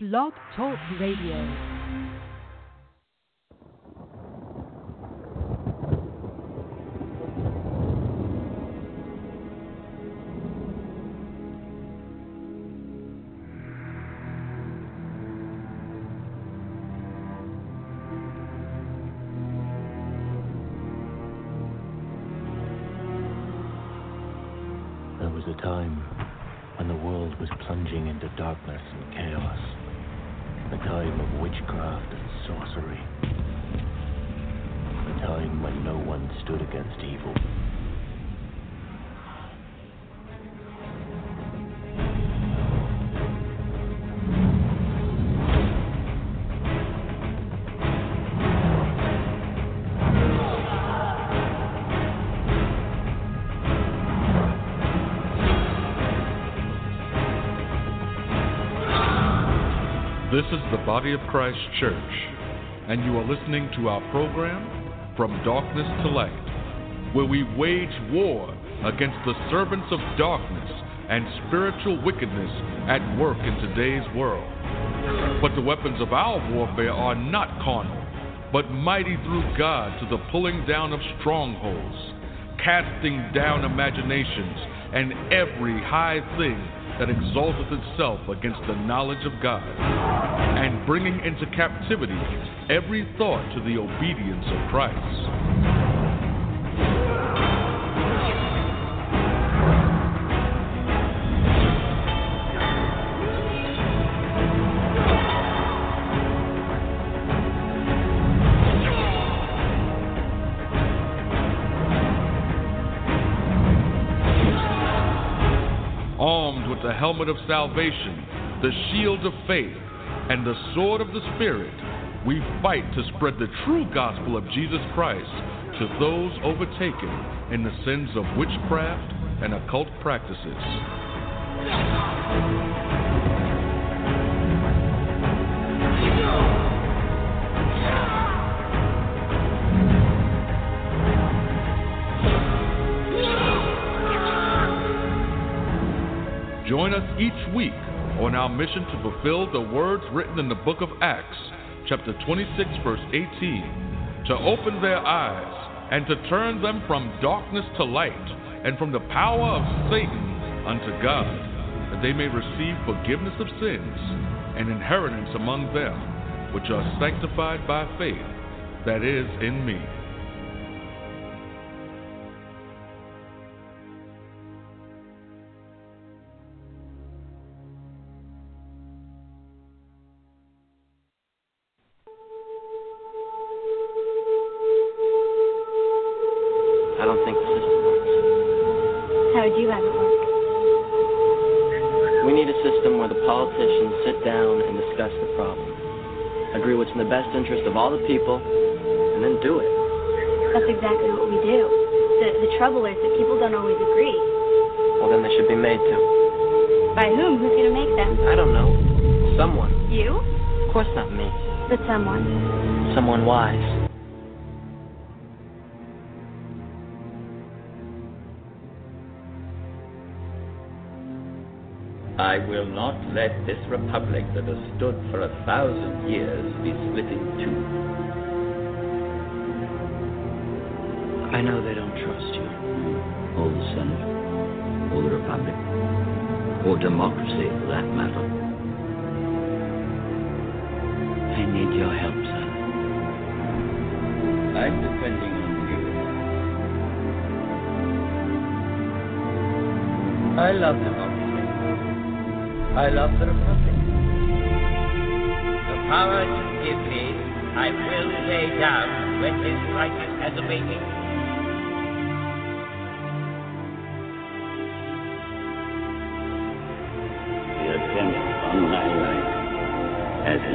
Blog Talk Radio. This is the Body of Christ Church, and you are listening to our program, From Darkness to Light, where we wage war against the servants of darkness and spiritual wickedness at work in today's world. But the weapons of our warfare are not carnal, but mighty through God to the pulling down of strongholds, casting down imaginations and every high thing that exalteth itself against the knowledge of God, and bringing into captivity every thought to the obedience of Christ. Helmet of salvation, the shield of faith, and the sword of the Spirit, we fight to spread the true gospel of Jesus Christ to those overtaken in the sins of witchcraft and occult practices. Join us each week on our mission to fulfill the words written in the book of Acts, chapter 26, verse 18, to open their eyes and to turn them from darkness to light and from the power of Satan unto God, that they may receive forgiveness of sins and inheritance among them which are sanctified by faith that is in me. But someone. Someone wise. I will not let this republic that has stood for a thousand years be split in two. I know they don't trust you. Or the Senate. Or the Republic. Or democracy, for that matter. Need your help, son. I'm depending on you. I love the democracy. I love the republic. The power you give me, I will lay down when this crisis has abated.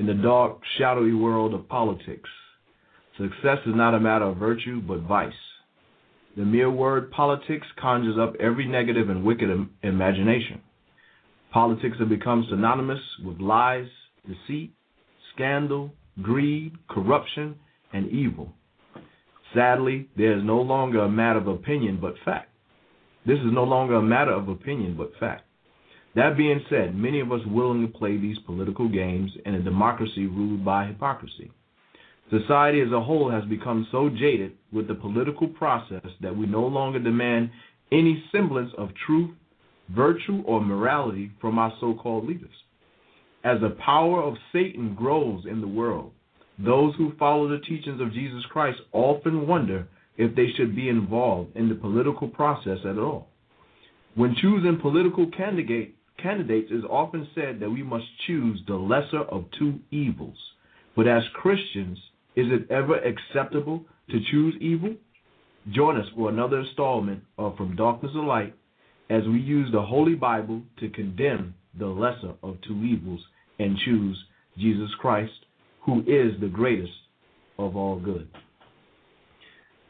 in the dark, shadowy world of politics. Success is not a matter of virtue, but vice. The mere word politics conjures up every negative and wicked Im- imagination. Politics have become synonymous with lies, deceit, scandal, greed, corruption, and evil. Sadly, there is no longer a matter of opinion but fact. This is no longer a matter of opinion but fact. That being said, many of us willingly play these political games in a democracy ruled by hypocrisy. Society as a whole has become so jaded with the political process that we no longer demand any semblance of truth, virtue, or morality from our so called leaders. As the power of Satan grows in the world, those who follow the teachings of Jesus Christ often wonder if they should be involved in the political process at all. When choosing political candidate, candidates, it's often said that we must choose the lesser of two evils. But as Christians, is it ever acceptable to choose evil? Join us for another installment of From Darkness to Light as we use the Holy Bible to condemn the lesser of two evils and choose Jesus Christ, who is the greatest of all good.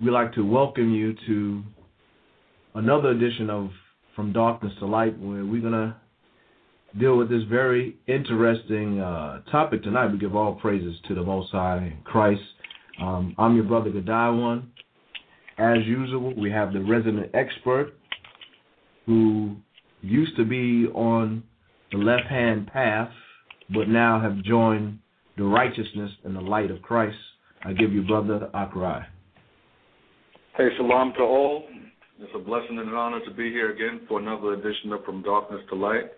We'd like to welcome you to another edition of From Darkness to Light, where we're going to deal with this very interesting uh, topic tonight. We give all praises to the Most High Christ. Um, I'm your brother Godwin. As usual, we have the resident expert who used to be on the left hand path, but now have joined the righteousness and the light of Christ. I give you brother Akrai. Hey, shalom to all. It's a blessing and an honor to be here again for another edition of From Darkness to Light.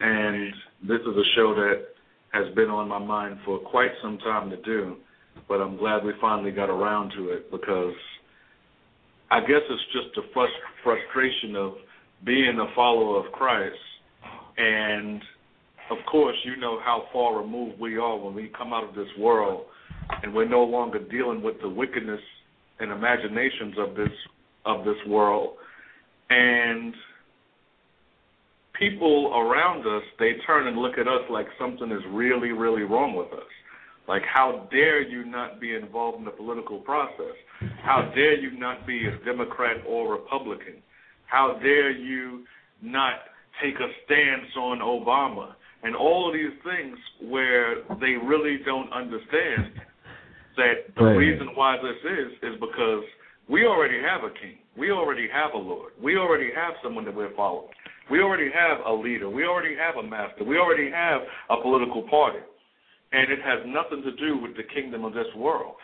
And this is a show that has been on my mind for quite some time to do, but I'm glad we finally got around to it because I guess it's just the frust- frustration of being a follower of Christ. And of course, you know how far removed we are when we come out of this world and we're no longer dealing with the wickedness and imaginations of this of this world. And people around us, they turn and look at us like something is really, really wrong with us. Like, how dare you not be involved in the political process? How dare you not be a Democrat or Republican? How dare you not take a stance on Obama? And all of these things where they really don't understand that the Right. reason why this is is because we already have a king. We already have a Lord. We already have someone that we're following. We already have a leader. We already have a master. We already have a political party. And it has nothing to do with the kingdom of this world.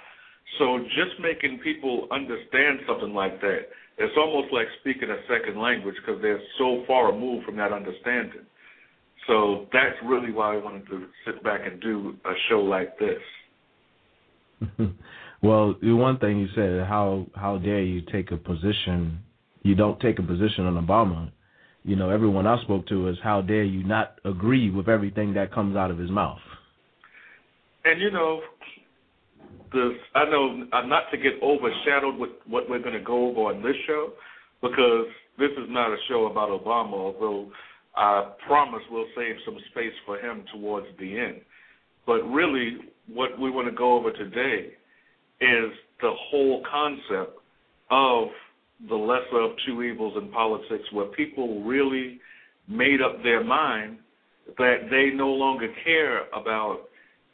So just making people understand something like that, it's almost like speaking a second language because they're so far removed from that understanding. So that's really why I wanted to sit back and do a show like this. well, the one thing you said, how how dare you take a position? You don't take a position on Obama. You know, everyone I spoke to is how dare you not agree with everything that comes out of his mouth. And you know, this I know uh, not to get overshadowed with what we're going to go over on this show, because this is not a show about Obama. Although I promise we'll save some space for him towards the end. But really, what we want to go over today is the whole concept of the lesser of two evils in politics, where people really made up their mind that they no longer care about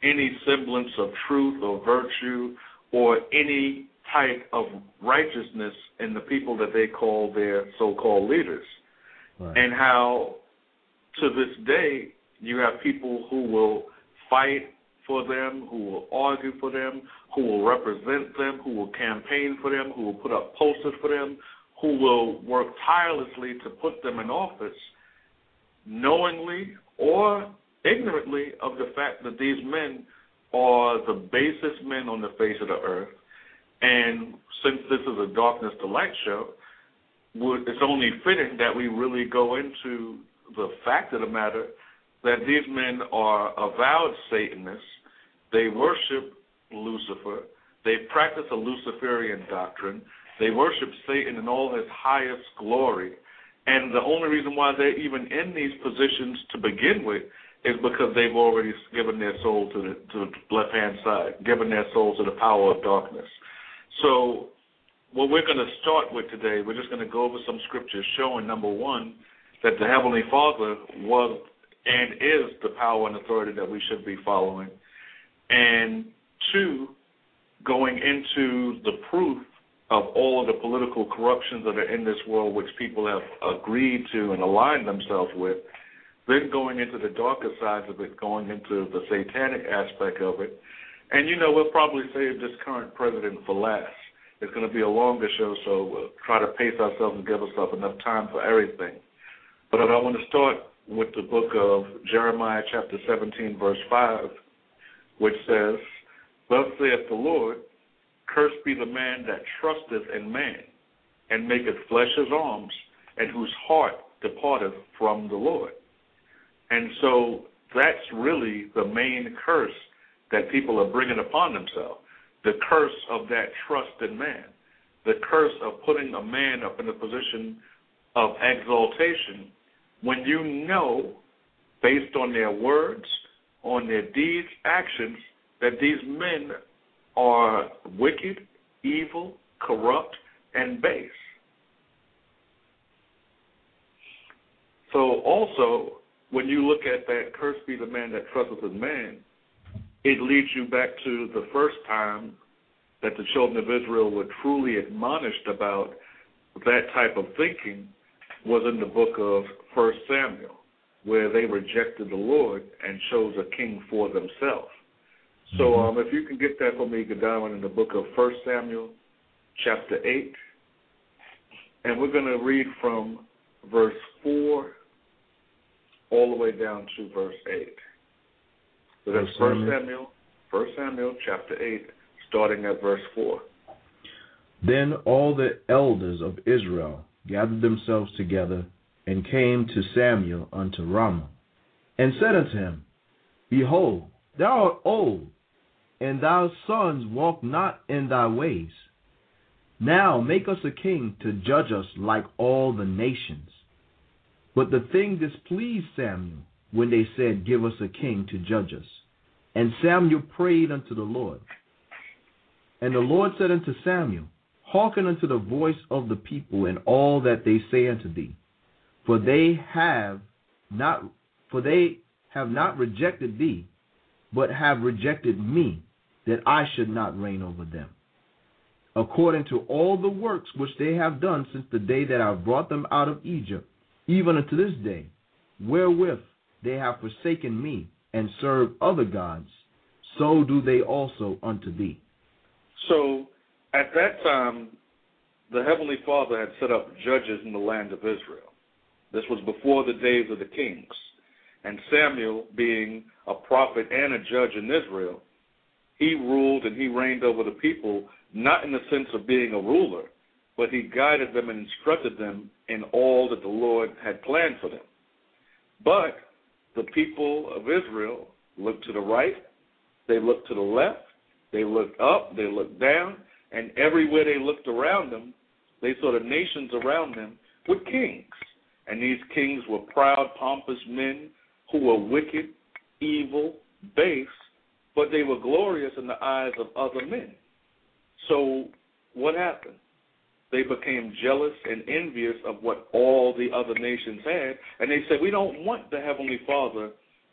any semblance of truth or virtue or any type of righteousness in the people that they call their so called leaders. Right. And how to this day you have people who will fight for them, who will argue for them, who will represent them, who will campaign for them, who will put up posters for them, who will work tirelessly to put them in office, knowingly or ignorantly of the fact that these men are the basest men on the face of the earth. And since this is a darkness to light show, it's only fitting that we really go into the fact of the matter that these men are avowed Satanists. They worship Lucifer. They practice a Luciferian doctrine. They worship Satan in all his highest glory. And the only reason why they're even in these positions to begin with is because they've already given their soul to the to the left hand side, given their soul to the power of darkness. So what we're going to start with today, we're just going to go over some scriptures showing number one that the Heavenly Father was and is the power and authority that we should be following, and two, going into the proof of all of the political corruptions that are in this world, which people have agreed to and aligned themselves with, then going into the darker sides of it, going into the satanic aspect of it. And you know, we'll probably save this current president for last. It's going to be a longer show, so we'll try to pace ourselves and give ourselves enough time for everything. But I want to start with the book of Jeremiah, chapter 17, verse 5, which says, Thus saith the Lord, Cursed be the man that trusteth in man, and maketh flesh his arms, and whose heart departeth from the Lord. And so that's really the main curse that people are bringing upon themselves the curse of that trust in man, the curse of putting a man up in a position of exaltation when you know, based on their words, on their deeds, actions, that these men are wicked, evil, corrupt, and base. So also, when you look at that, curse be the man that trusteth in man, it leads you back to the first time that the children of Israel were truly admonished about that type of thinking was in the book of First Samuel, where they rejected the Lord and chose a king for themselves. So mm-hmm. um, if you can get that for me, Godwin, in the book of First Samuel, chapter 8, and we're going to read from verse 4 all the way down to verse 8. So that's First Samuel, First Samuel chapter 8, starting at verse 4. Then all the elders of Israel gathered themselves together and came to Samuel unto Ramah, and said unto him, Behold, thou art old, and thy sons walk not in thy ways. Now make us a king to judge us like all the nations. But the thing displeased Samuel when they said, Give us a king to judge us. And Samuel prayed unto the Lord. And the Lord said unto Samuel, Hearken unto the voice of the people and all that they say unto thee, for they have not for they have not rejected thee, but have rejected me, that I should not reign over them. According to all the works which they have done since the day that I brought them out of Egypt, even unto this day, wherewith they have forsaken me and served other gods, so do they also unto thee. So at that time, the Heavenly Father had set up judges in the land of Israel. This was before the days of the kings. And Samuel, being a prophet and a judge in Israel, he ruled and he reigned over the people, not in the sense of being a ruler, but he guided them and instructed them in all that the Lord had planned for them. But the people of Israel looked to the right, they looked to the left, they looked up, they looked down, and everywhere they looked around them, they saw the nations around them with kings. And these kings were proud, pompous men who were wicked, evil, base, but they were glorious in the eyes of other men. So what happened? they became jealous and envious of what all the other nations had, and they said, We don't want the Heavenly Father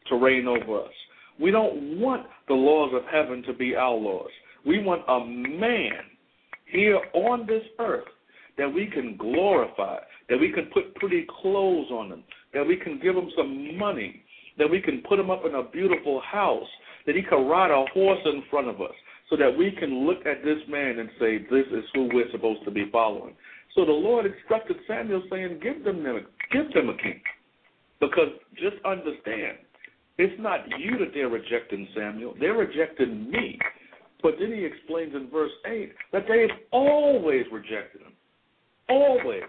to reign over us. We don't want the laws of heaven to be our laws. We want a man here on this earth that we can glorify, that we can put pretty clothes on them, that we can give them some money, that we can put them up in a beautiful house, that he can ride a horse in front of us, so that we can look at this man and say, this is who we're supposed to be following. So the Lord instructed Samuel saying, give them, give them a king. Because just understand, it's not you that they're rejecting, Samuel. They're rejecting me. But then he explains in verse 8 that they've always rejected him. Always.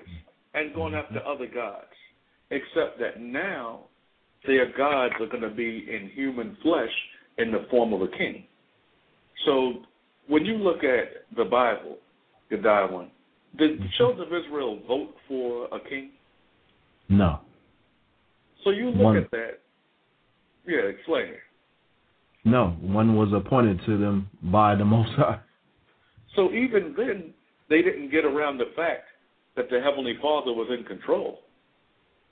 And gone after other gods. Except that now their gods are going to be in human flesh in the form of a king. So when you look at the Bible, Godwin, did the children of Israel vote for a king? No. So you look One. at that. Yeah, explain it. No, one was appointed to them by the Most High. So even then, they didn't get around the fact that the Heavenly Father was in control.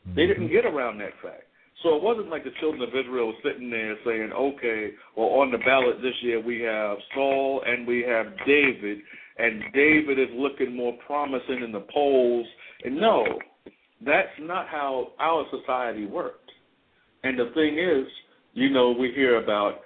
They mm-hmm. didn't get around that fact. So it wasn't like the children of Israel were sitting there saying, okay, well, on the ballot this year we have Saul and we have David, and David is looking more promising in the polls. And no, that's not how our society worked. And the thing is, you know, we hear about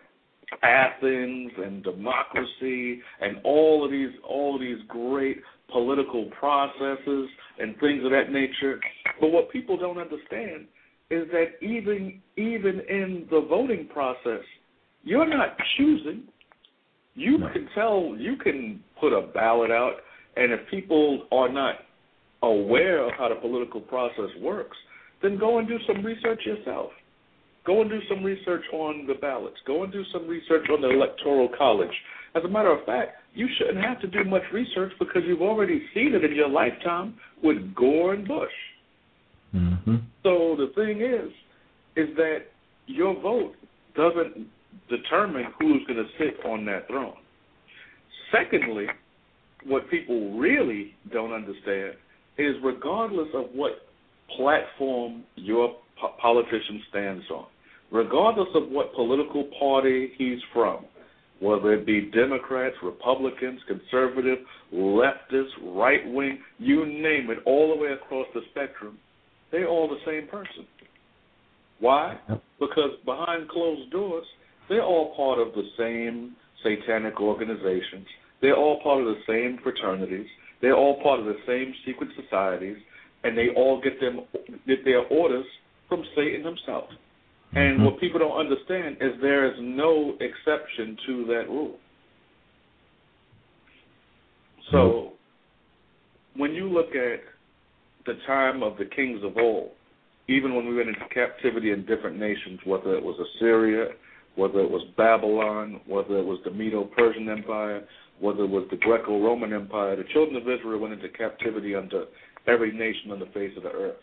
Athens and democracy and all of these all of these great political processes and things of that nature. But what people don't understand is that even even in the voting process, you're not choosing. You can tell you can put a ballot out and if people are not aware of how the political process works, then go and do some research yourself. Go and do some research on the ballots. Go and do some research on the electoral college. As a matter of fact, you shouldn't have to do much research because you've already seen it in your lifetime with Gore and Bush. Mm-hmm. So the thing is, is that your vote doesn't determine who's going to sit on that throne. Secondly, what people really don't understand is regardless of what platform your po- politician stands on, regardless of what political party he's from, whether it be Democrats, Republicans, conservative, leftist, right wing, you name it, all the way across the spectrum, they're all the same person. Why? Because behind closed doors, they're all part of the same satanic organizations. They're all part of the same fraternities. They're all part of the same secret societies, and they all get them get their orders from Satan himself. And Mhm. what people don't understand is there is no exception to that rule. So, when you look at the time of the kings of old, even when we went into captivity in different nations, whether it was Assyria, whether it was Babylon, whether it was the Medo Persian Empire, whether it was the Greco Roman Empire, the children of Israel went into captivity under every nation on the face of the earth.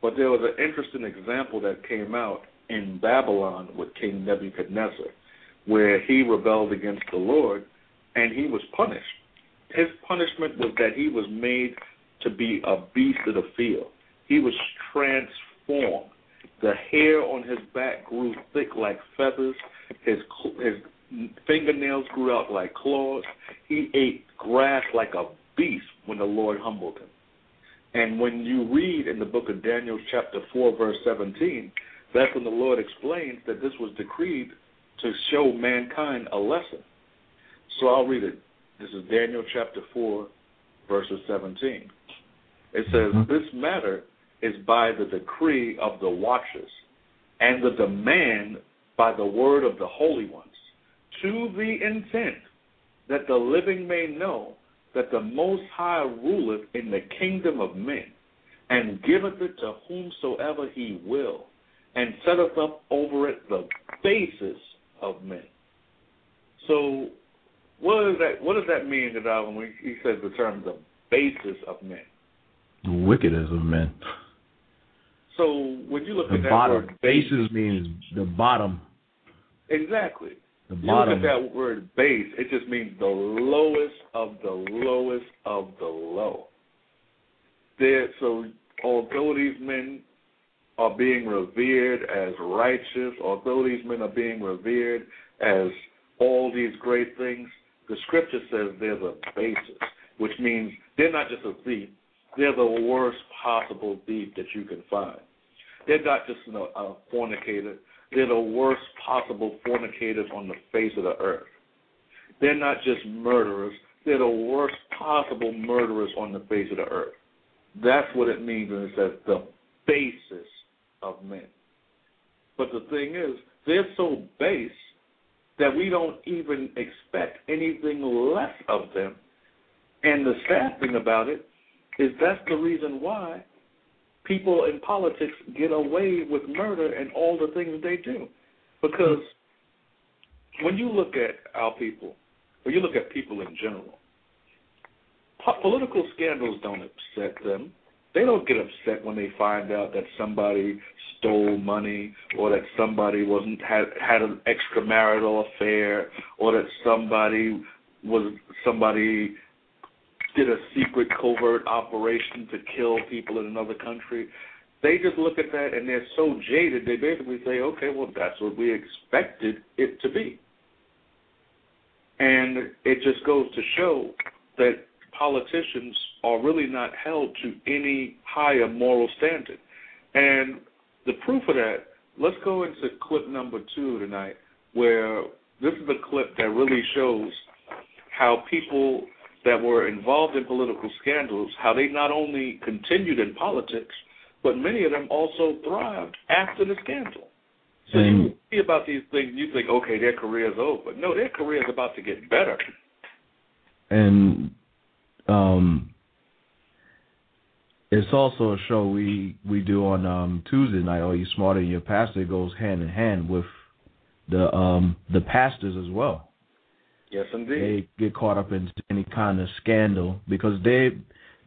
But there was an interesting example that came out in Babylon with King Nebuchadnezzar, where he rebelled against the Lord and he was punished. His punishment was that he was made to be a beast of the field. He was transformed. The hair on his back grew thick like feathers. His his fingernails grew out like claws. He ate grass like a beast when the Lord humbled him. And when you read in the book of Daniel, chapter 4, verse 17, that's when the Lord explains that this was decreed to show mankind a lesson. So I'll read it. This is Daniel chapter 4, verses 17. It says, Mhm. This matter is by the decree of the watchers and the demand by the word of the holy ones, to the intent that the living may know that the Most High ruleth in the kingdom of men, and giveth it to whomsoever he will, and setteth up over it the basis of men. So, what does that what does that mean, Gadal, when he says the term the basis of men? The wickedest of men. So when you look The at that The bottom. word Basis means the bottom. exactly. The You look at that word base, it just means the lowest of the lowest of the low. There, so although these men are being revered as righteous, although these men are being revered as all these great things, the scripture says they're the basis, which means they're not just a thief, they're the worst possible thief that you can find. They're not just you know, a fornicator, they're the worst possible fornicators on the face of the earth. They're not just murderers, they're the worst possible murderers on the face of the earth. That's what it means when it says the basis of men. But the thing is, they're so base that we don't even expect anything less of them. And the sad thing about it is that's the reason why people in politics get away with murder and all the things they do. Because when you look at our people, when you look at people in general, po- political scandals don't upset them. They don't get upset when they find out that somebody stole money or that somebody wasn't had had an extramarital affair or that somebody was somebody did a secret covert operation to kill people in another country. They just look at that and they're so jaded they basically say, Okay, well that's what we expected it to be. And it just goes to show that politicians are really not held to any higher moral standard. And the proof of that, let's go into clip number two tonight, where this is a clip that really shows how people that were involved in political scandals, how they not only continued in politics, but many of them also thrived after the scandal. So and you see about these things, you think, okay, their career is over. No, their career is about to get better. And um, it's also a show we we do on um, Tuesday night. Are you smarter than your pastor? It goes hand in hand with the um, the pastors as well. Yes, indeed. They get caught up in any kind of scandal because they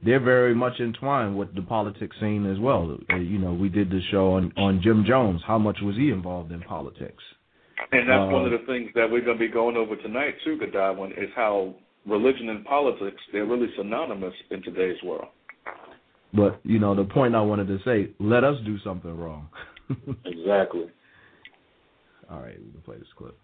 they're very much entwined with the politics scene as well. Uh, you know, we did the show on on Jim Jones. How much was he involved in politics? And that's uh, one of the things that we're going to be going over tonight too, Godwin, is how religion and politics they're really synonymous in today's world. But you know, the point I wanted to say: let us do something wrong. exactly. All right, we can play this clip.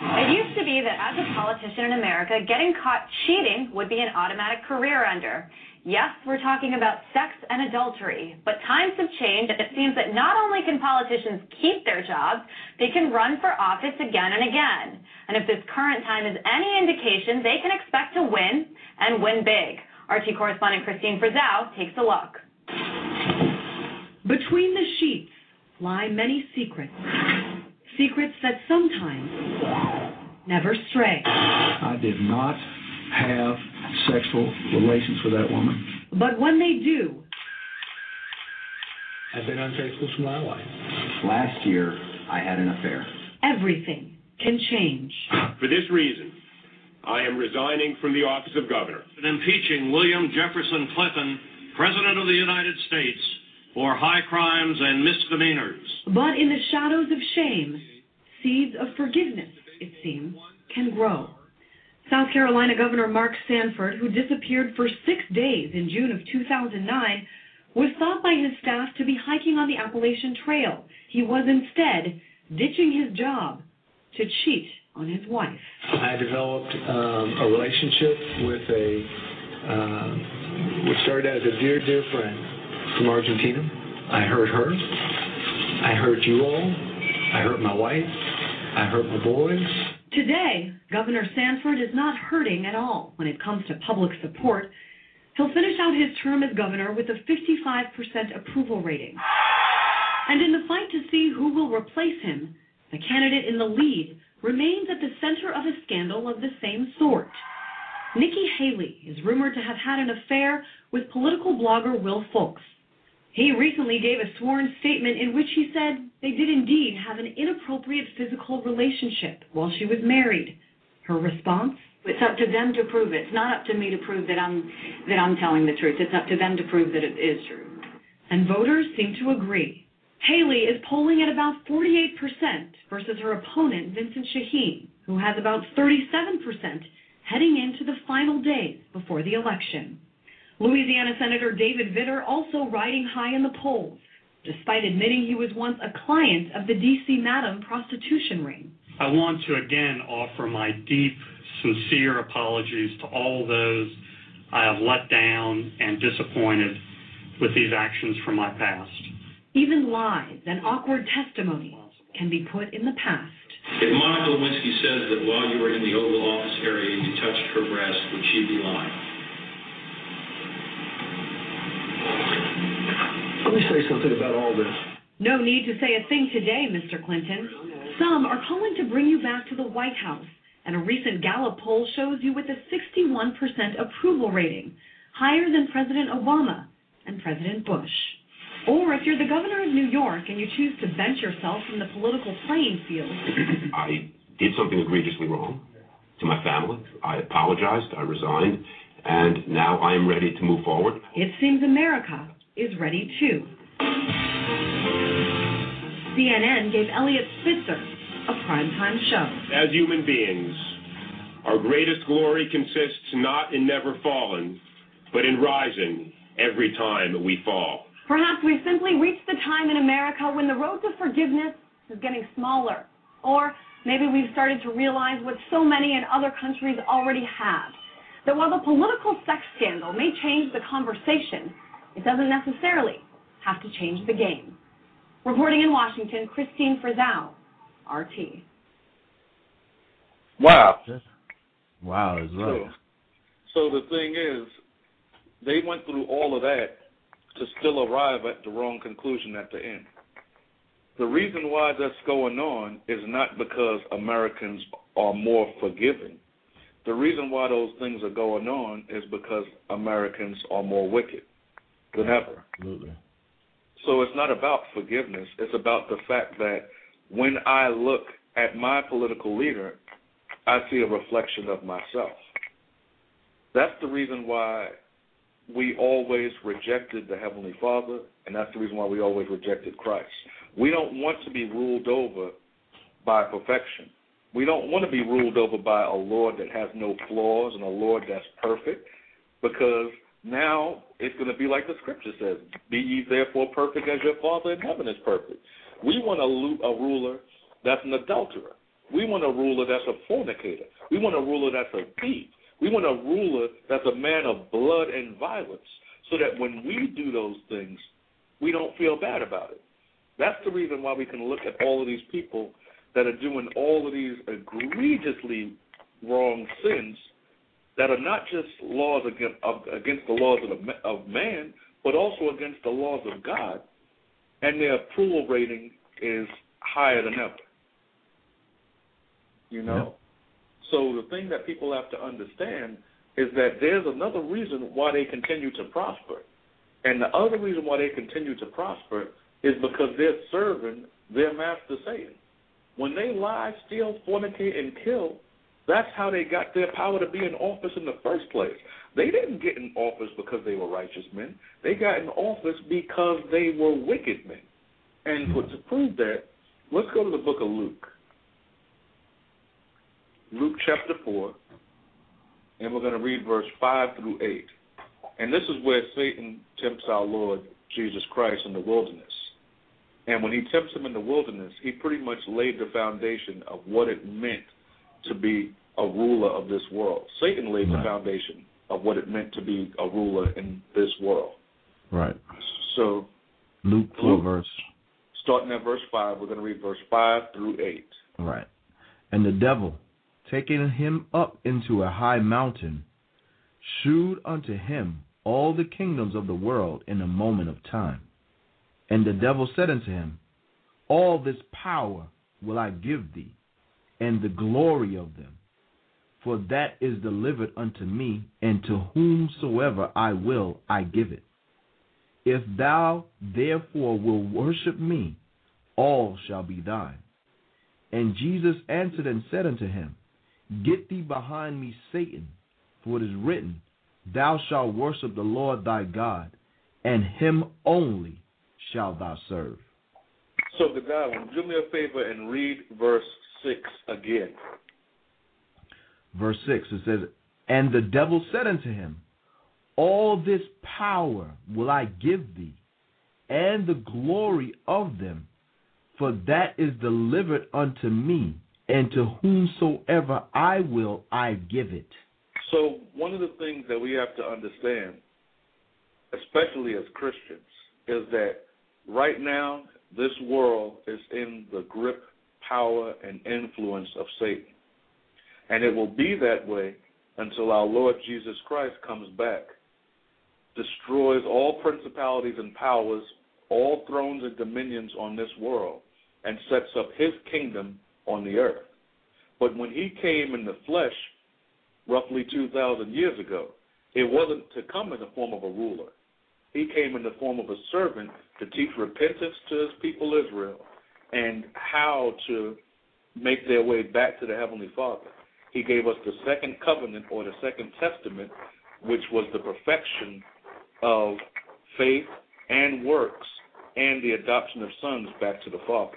It used to be that as a politician in America, getting caught cheating would be an automatic career ender. Yes, we're talking about sex and adultery, but times have changed and it seems that not only can politicians keep their jobs, they can run for office again and again. And if this current time is any indication, they can expect to win and win big. RT correspondent Christine Frizzell takes a look. Between the sheets lie many secrets secrets that sometimes never stray. I did not have sexual relations with that woman. But when they do, I've been unfaithful to my wife. Last year, I had an affair. Everything can change. For this reason, I am resigning from the office of governor. And impeaching William Jefferson Clinton, President of the United States, for high crimes and misdemeanors. But in the shadows of shame, seeds of forgiveness, it seems, can grow. South Carolina Governor Mark Sanford, who disappeared for six days in June of 2009, was thought by his staff to be hiking on the Appalachian Trail. He was instead ditching his job to cheat on his wife. I developed um, a relationship with a, uh, what started as a dear, dear friend from Argentina. I hurt her. I hurt you all. I hurt my wife. I hurt my boys. Today, Governor Sanford is not hurting at all when it comes to public support. He'll finish out his term as governor with a 55% approval rating. And in the fight to see who will replace him, the candidate in the lead remains at the center of a scandal of the same sort. Nikki Haley is rumored to have had an affair with political blogger Will Folks. He recently gave a sworn statement in which he said they did indeed have an inappropriate physical relationship while she was married. Her response? It's up to them to prove it. It's not up to me to prove that I'm that I'm telling the truth. It's up to them to prove that it is true. And voters seem to agree. Haley is polling at about 48% versus her opponent Vincent Sheheen, who has about 37% heading into the final days before the election. Louisiana Senator David Vitter also riding high in the polls, despite admitting he was once a client of the D.C. Madam prostitution ring. I want to again offer my deep, sincere apologies to all those I have let down and disappointed with these actions from my past. Even lies and awkward testimony can be put in the past. If Monica Lewinsky says that while you were in the Oval Office area you touched her breast, would she be lying? Me say something about all this. No need to say a thing today, Mr. Clinton. Some are calling to bring you back to the White House, and a recent Gallup poll shows you with a 61% approval rating, higher than President Obama and President Bush. Or if you're the governor of New York and you choose to bench yourself from the political playing field. I did something egregiously wrong to my family. I apologized. I resigned. And now I am ready to move forward. It seems America is ready too. CNN gave Eliot Spitzer a primetime show. As human beings, our greatest glory consists not in never falling, but in rising every time we fall. Perhaps we've simply reached the time in America when the road to forgiveness is getting smaller. Or maybe we've started to realize what so many in other countries already have that while the political sex scandal may change the conversation, it doesn't necessarily have to change the game. Reporting in Washington, Christine Frizzell, RT. Wow. Wow, is right. So, so the thing is, they went through all of that to still arrive at the wrong conclusion at the end. The reason why that's going on is not because Americans are more forgiving. The reason why those things are going on is because Americans are more wicked than ever. Absolutely. So it's not about forgiveness. It's about the fact that when I look at my political leader, I see a reflection of myself. That's the reason why we always rejected the Heavenly Father, and that's the reason why we always rejected Christ. We don't want to be ruled over by perfection. We don't want to be ruled over by a Lord that has no flaws and a Lord that's perfect, because now it's going to be like the Scripture says: "Be ye therefore perfect as your Father in heaven is perfect." We want a, a ruler that's an adulterer. We want a ruler that's a fornicator. We want a ruler that's a thief. We want a ruler that's a man of blood and violence so that when we do those things, we don't feel bad about it. That's the reason why we can look at all of these people that are doing all of these egregiously wrong sins that are not just laws against, against the laws of, the, of man, but also against the laws of God, and their approval rating is higher than ever. You know? So the thing that people have to understand is that there's another reason why they continue to prosper. And the other reason why they continue to prosper is because they're serving their master Satan. When they lie, steal, fornicate, and kill, that's how they got their power to be in office in the first place. They didn't get in office because they were righteous men. They got in office because they were wicked men. And for, to prove that, let's go to the book of Luke. Luke chapter 4, and we're going to read verse 5 through 8. And this is where Satan tempts our Lord Jesus Christ in the wilderness. And when he tempts him in the wilderness, he pretty much laid the foundation of what it meant to be a ruler of this world. Satan laid right. the foundation of what it meant to be a ruler in this world. Right. So, Luke 4, Luke, verse. Starting at verse 5, we're going to read verse 5 through 8. Right. And the devil, taking him up into a high mountain, shewed unto him all the kingdoms of the world in a moment of time. And the devil said unto him, All this power will I give thee, and the glory of them. For that is delivered unto me, and to whomsoever I will I give it. If thou therefore wilt worship me, all shall be thine. And Jesus answered and said unto him, Get thee behind me, Satan, for it is written, Thou shalt worship the Lord thy God, and him only shalt thou serve. So, Godwin, do me a favor and read verse 6 again. Verse 6, it says, And the devil said unto him, All this power will I give thee, and the glory of them, for that is delivered unto me and to whomsoever I will, I give it. So, one of the things that we have to understand, especially as Christians, is that right now, this world is in the grip, power, and influence of Satan. And it will be that way until our Lord Jesus Christ comes back, destroys all principalities and powers, all thrones and dominions on this world, and sets up his kingdom on the earth. But when he came in the flesh, roughly 2,000 years ago, it wasn't to come in the form of a ruler. He came in the form of a servant to teach repentance to his people Israel and how to make their way back to the Heavenly Father. He gave us the second covenant or the second testament which was the perfection of faith and works and the adoption of sons back to the Father.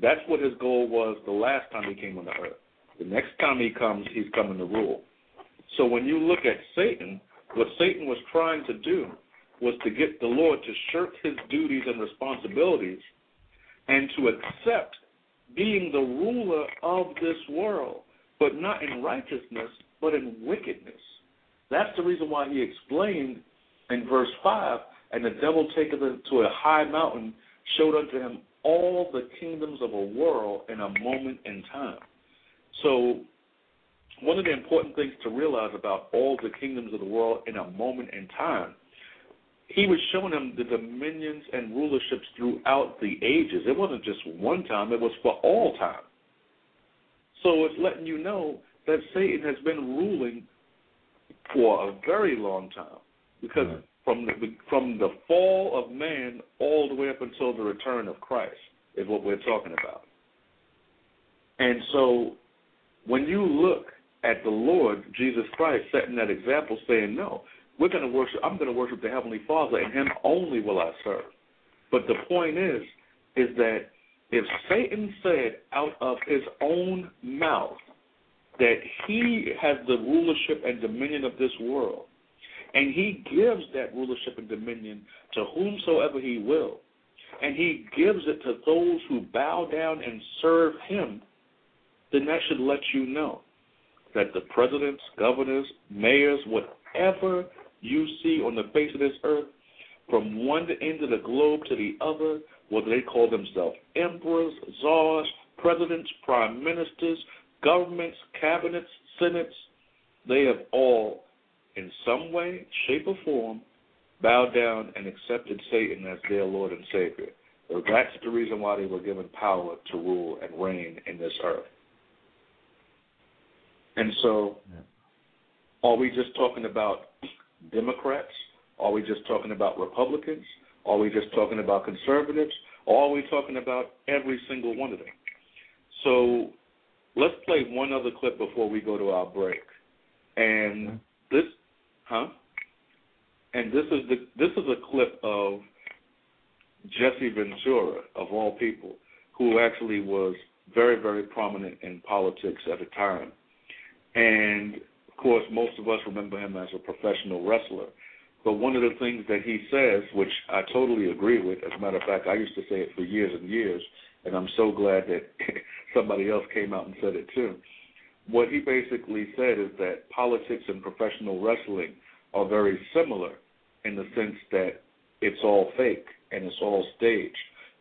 That's what his goal was the last time he came on the earth. The next time he comes, he's coming to rule. So when you look at Satan, what Satan was trying to do was to get the Lord to shirk his duties and responsibilities and to accept being the ruler of this world, but not in righteousness, but in wickedness. That's the reason why he explained in verse 5 and the devil taketh him to a high mountain, showed unto him all the kingdoms of a world in a moment in time. So, one of the important things to realize about all the kingdoms of the world in a moment in time, he was showing him the dominions and rulerships throughout the ages. It wasn't just one time, it was for all time. So, it's letting you know that Satan has been ruling for a very long time because mm-hmm. from the from the fall of man all the way up until the return of Christ is what we're talking about. And so when you look at the Lord Jesus Christ setting that example saying, No, we're gonna worship I'm gonna worship the Heavenly Father and him only will I serve. But the point is is that if Satan said out of his own mouth that he has the rulership and dominion of this world, and he gives that rulership and dominion to whomsoever he will, and he gives it to those who bow down and serve him, then that should let you know that the presidents, governors, mayors, whatever you see on the face of this earth, from one end of the globe to the other, whether they call themselves emperors, czars, presidents, prime ministers, governments, cabinets, senates, they have all, in some way, shape, or form, bowed down and accepted Satan as their Lord and Savior. So that's the reason why they were given power to rule and reign in this earth. And so, are we just talking about Democrats? Are we just talking about Republicans? Are we just talking about conservatives? Or are we talking about every single one of them? So, let's play one other clip before we go to our break. And mm-hmm. this, huh? And this is the this is a clip of Jesse Ventura, of all people, who actually was very, very prominent in politics at the time. And course, most of us remember him as a professional wrestler. But one of the things that he says, which I totally agree with, as a matter of fact, I used to say it for years and years, and I'm so glad that somebody else came out and said it too. What he basically said is that politics and professional wrestling are very similar in the sense that it's all fake and it's all staged.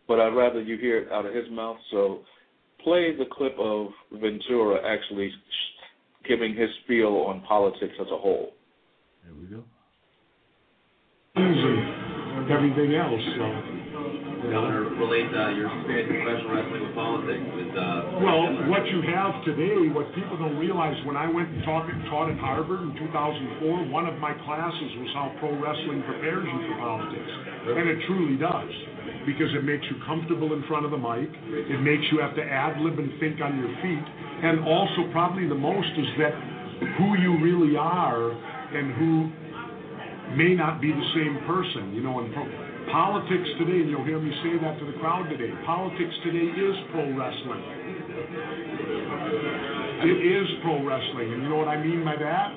But I'd rather you hear it out of his mouth. So play the clip of Ventura actually giving his spiel on politics as a whole. There we go. And everything else. So. Governor, relate uh, your experience in professional wrestling with politics. With, uh, well, what you have today, what people don't realize, when I went and taught, taught at Harvard in 2004, one of my classes was how pro wrestling prepares you for politics. And it truly does. Because it makes you comfortable in front of the mic. It makes you have to ad lib and think on your feet. And also, probably the most, is that who you really are and who may not be the same person. You know, in pro- politics today, and you'll hear me say that to the crowd today, politics today is pro wrestling. It is pro wrestling. And you know what I mean by that?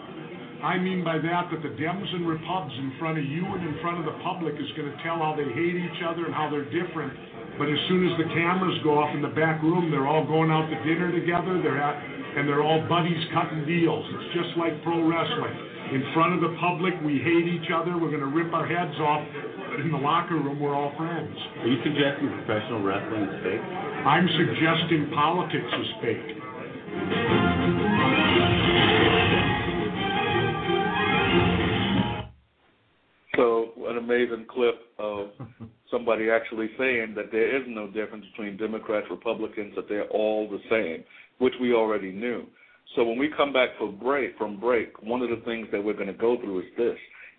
I mean by that that the Dems and Repubs in front of you and in front of the public is going to tell how they hate each other and how they're different. But as soon as the cameras go off in the back room, they're all going out to dinner together. They're at, and they're all buddies cutting deals. It's just like pro wrestling. In front of the public, we hate each other. We're going to rip our heads off. But in the locker room, we're all friends. Are you suggesting professional wrestling is fake? I'm suggesting politics is fake. So, an amazing clip of somebody actually saying that there is no difference between Democrats, Republicans, that they're all the same, which we already knew. So, when we come back for break, from break, one of the things that we're going to go through is this: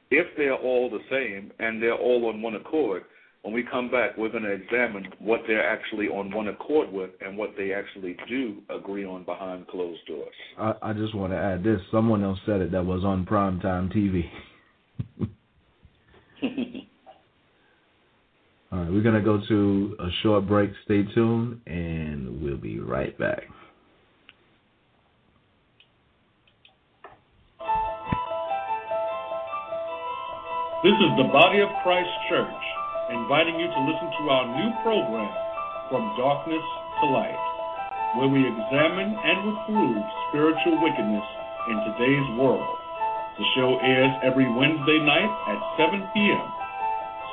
if they're all the same and they're all on one accord, when we come back, we're going to examine what they're actually on one accord with and what they actually do agree on behind closed doors. I, I just want to add this. Someone else said it that was on primetime TV. All right, we're gonna go to a short break. Stay tuned, and we'll be right back. This is the Body of Christ Church, inviting you to listen to our new program, From Darkness to Light, where we examine and reprove spiritual wickedness in today's world. The show airs every Wednesday night at 7 p.m.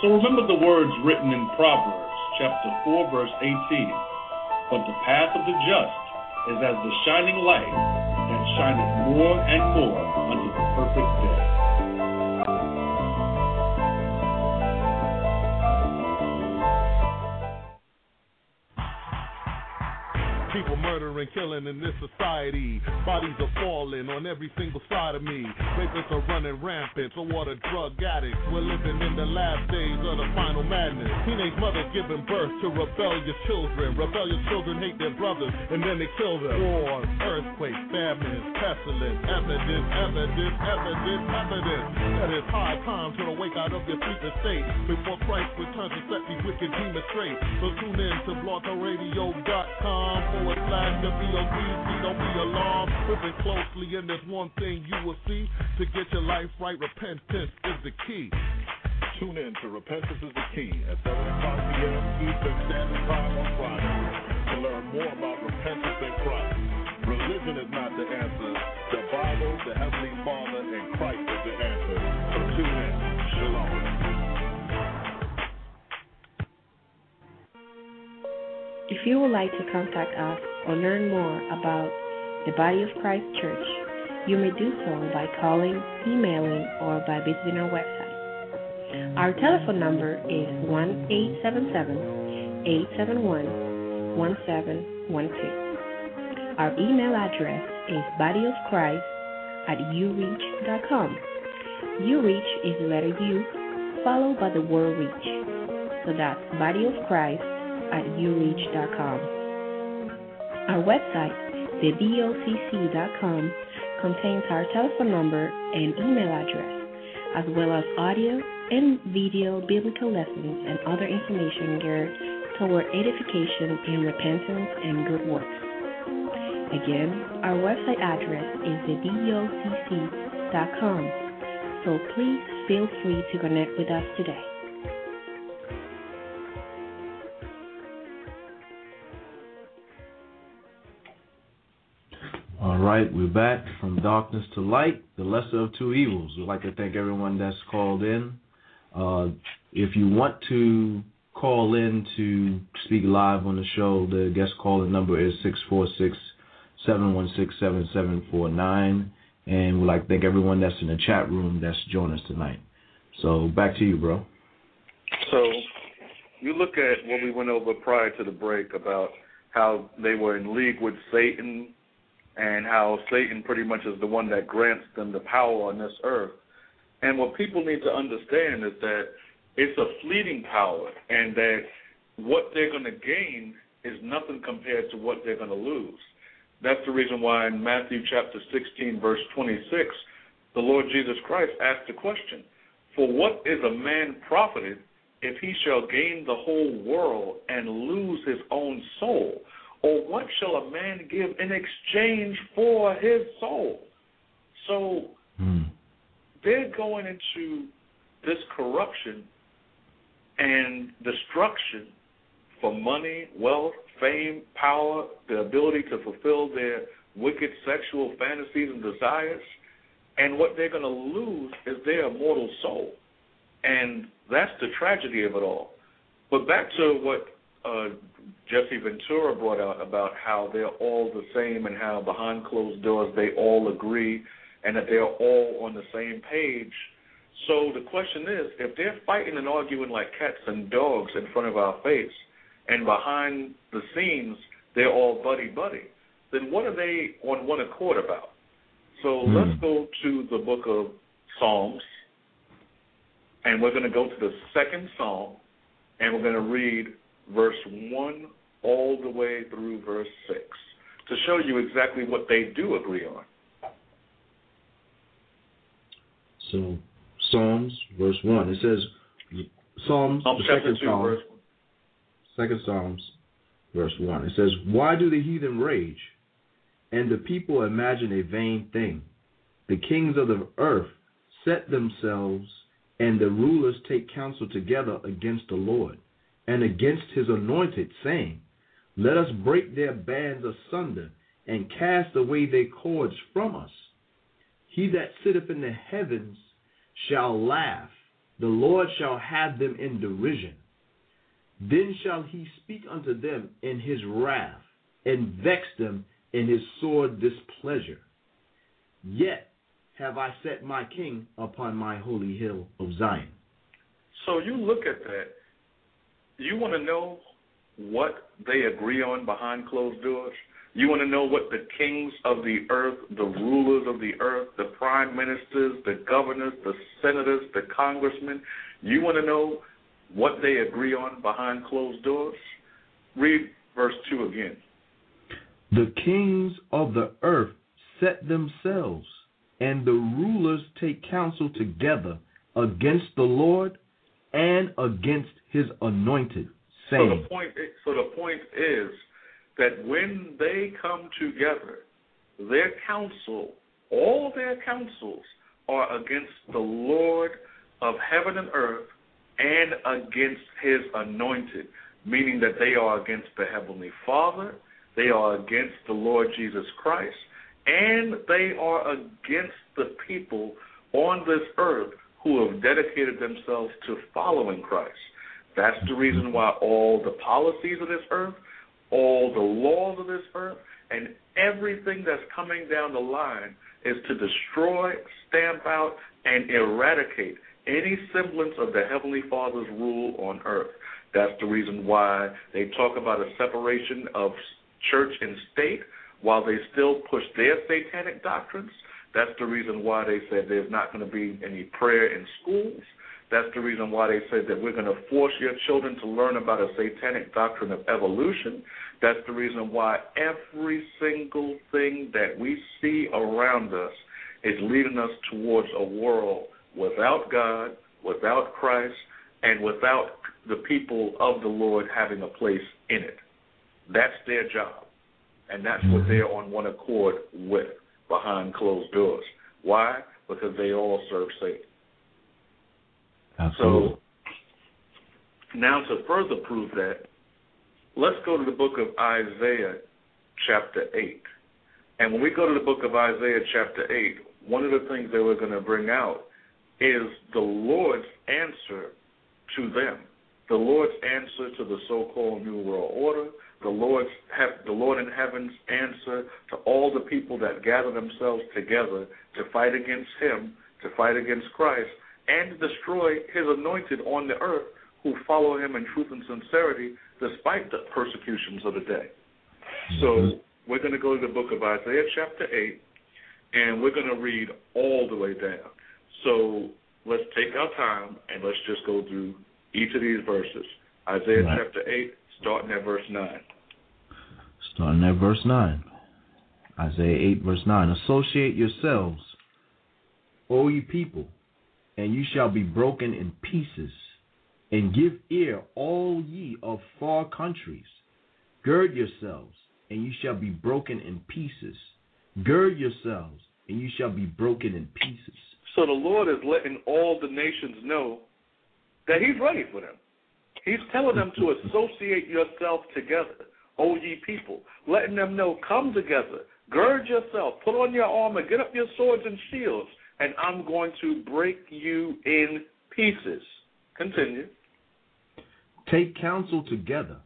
So remember the words written in Proverbs chapter 4, verse 18. But the path of the just is as the shining light that shineth more and more unto Murdering, killing in this society. Bodies are falling on every single side of me. Rapists are running rampant, so what are drug addicts? We're living in the last days of the final madness. Teenage mothers giving birth to rebellious children. Rebellious children hate their brothers, and then they kill them. Wars, earthquakes, famines, pestilence, evidence, evidence, evidence, evidence. That it's high time to wake out of your sleeping state before Christ returns to set these wicked demons straight. So tune in to blogtalkradio.com forward slash Don't be alarmed. Closely, and there's one thing you will see. To get your life right, repentance is the key. Tune in to Repentance is the Key at 7 o'clock p.m. Eastern Standard Time on Friday to learn more about repentance Christ. Religion is not the answer. The Bible, the Heavenly Father, and Christ is the answer. So tune in. Shalom. If you would like to contact us or learn more about the Body of Christ Church, you may do so by calling, emailing, or by visiting our website. Our telephone number is 1 877 871 1712. Our email address is bodyofchrist at ureach.com. Ureach is the letter U followed by the word reach. So that's body of Christ at ureach.com. Our website, thebocc.com, contains our telephone number and email address, as well as audio and video biblical lessons and other information geared toward edification in repentance and good works. Again, our website address is thebocc.com, so please feel free to connect with us today. Right, we're back from darkness to light, the lesser of two evils. We'd like to thank everyone that's called in. Uh, if you want to call in to speak live on the show, the guest calling number is 646 716 7749. And we'd like to thank everyone that's in the chat room that's joined us tonight. So back to you, bro. So you look at what we went over prior to the break about how they were in league with Satan and how Satan pretty much is the one that grants them the power on this earth. And what people need to understand is that it's a fleeting power and that what they're going to gain is nothing compared to what they're going to lose. That's the reason why in Matthew chapter 16, verse 26, the Lord Jesus Christ asked the question For what is a man profited if he shall gain the whole world and lose his own soul? Or what shall a man give in exchange for his soul? So they're going into this corruption and destruction for money, wealth, fame, power, the ability to fulfill their wicked sexual fantasies and desires. And what they're going to lose is their immortal soul. And that's the tragedy of it all. But back to what uh, Jesse Ventura brought out about how they're all the same and how behind closed doors they all agree and that they're all on the same page. So the question is, if they're fighting and arguing like cats and dogs in front of our face, and behind the scenes they're all buddy buddy, then what are they on one accord about? So Hmm. let's go to the book of Psalms, and we're going to go to the second Psalm, and we're going to read verse 1 all the way through verse 6 to show you exactly what they do agree on. So Psalms, verse 1. It says, Psalms, Psalm chapter second 2, Psalm, verse second Psalms, verse 1. It says, Why do the heathen rage, and the people imagine a vain thing? The kings of the earth set themselves, and the rulers take counsel together against the Lord, and against his anointed, saying, Let us break their bands asunder, and cast away their cords from us. He that sitteth in the heavens shall laugh, the Lord shall have them in derision. Then shall he speak unto them in his wrath, and vex them in his sore displeasure. Yet have I set my king upon my holy hill of Zion. So you look at that. You want to know what they agree on behind closed doors? You want to know what the kings of the earth, the rulers of the earth, the prime ministers, the governors, the senators, the congressmen, you want to know what they agree on behind closed doors? Read verse 2 again. The kings of the earth set themselves, and the rulers take counsel together against the Lord and against his anointed, So the point, so the point is that when they come together, their counsel, all their counsels, are against the Lord of heaven and earth and against His anointed, meaning that they are against the heavenly Father, they are against the Lord Jesus Christ, and they are against the people on this earth who have dedicated themselves to following Christ. That's the reason why all the policies of this earth, all the laws of this earth, and everything that's coming down the line is to destroy, stamp out, and eradicate any semblance of the Heavenly Father's rule on earth. That's the reason why they talk about a separation of church and state while they still push their satanic doctrines. That's the reason why they said there's not going to be any prayer in schools. That's the reason why they said that we're going to force your children to learn about a satanic doctrine of evolution. That's the reason why every single thing that we see around us is leading us towards a world without God, without Christ, and without the people of the Lord having a place in it. That's their job. And that's what mm-hmm. they're on one accord with behind closed doors. Why? Because they all serve Satan. Absolutely. So now to further prove that, let's go to the book of Isaiah chapter 8. And when we go to the book of Isaiah chapter 8, one of the things that we're going to bring out is the Lord's answer to them. The Lord's answer to the so-called New World Order, the Lord's the Lord in heaven's answer to all the people that gather themselves together to fight against Him, to fight against Christ, and destroy His anointed on the earth who follow Him in truth and sincerity, despite the persecutions of the day. So mm-hmm. we're going to go to the book of Isaiah chapter eight, and we're going to read all the way down. So let's take our time and let's just go through each of these verses. Isaiah Right. chapter 8, starting at verse 9. Starting at verse 9. Isaiah 8, verse 9. Associate yourselves, O ye people, and you shall be broken in pieces, and give ear, all ye of far countries. Gird yourselves, and you shall be broken in pieces. Gird yourselves, and you shall be broken in pieces. So the Lord is letting all the nations know that He's ready for them. He's telling them to associate yourself together, O ye people, letting them know, come together, gird yourself, put on your armor, get up your swords and shields, and I'm going to break you in pieces. Continue. Take counsel together,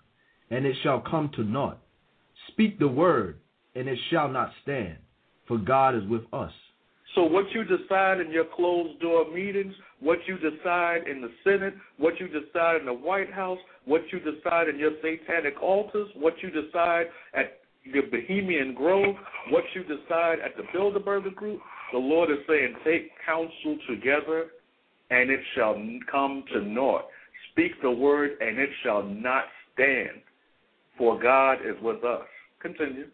and it shall come to naught. Speak the word, and it shall not stand, for God is with us. So what you decide in your closed door meetings, what you decide in the Senate, what you decide in the White House, what you decide in your satanic altars, what you decide at your Bohemian Grove, what you decide at the Bilderberger Group, the Lord is saying, take counsel together, and it shall come to naught. Speak the word, and it shall not stand, for God is with us. Continue.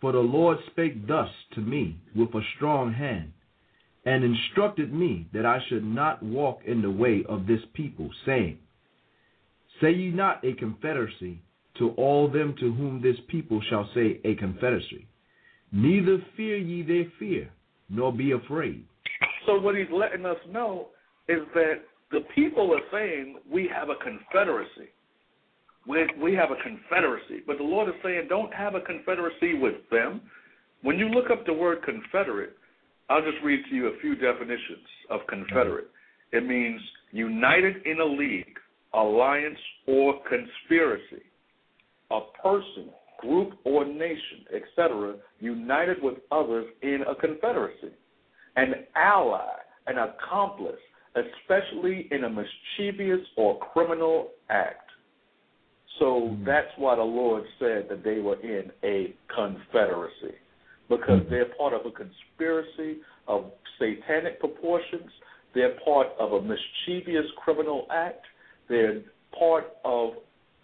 For the Lord spake thus to me with a strong hand. and instructed me that I should not walk in the way of this people, saying, Say ye not a confederacy to all them to whom this people shall say a confederacy. Neither fear ye their fear, nor be afraid. So what he's letting us know is that the people are saying we have a confederacy. We, we have a confederacy. But the Lord is saying don't have a confederacy with them. When you look up the word confederate, I'll just read to you a few definitions of confederate. It means united in a league, alliance, or conspiracy. A person, group, or nation, etc., united with others in a confederacy. An ally, an accomplice, especially in a mischievous or criminal act. So hmm. that's why the Lord said that they were in a confederacy because hmm. they're part of a conspiracy of satanic proportions. They're part of a mischievous criminal act. They're part of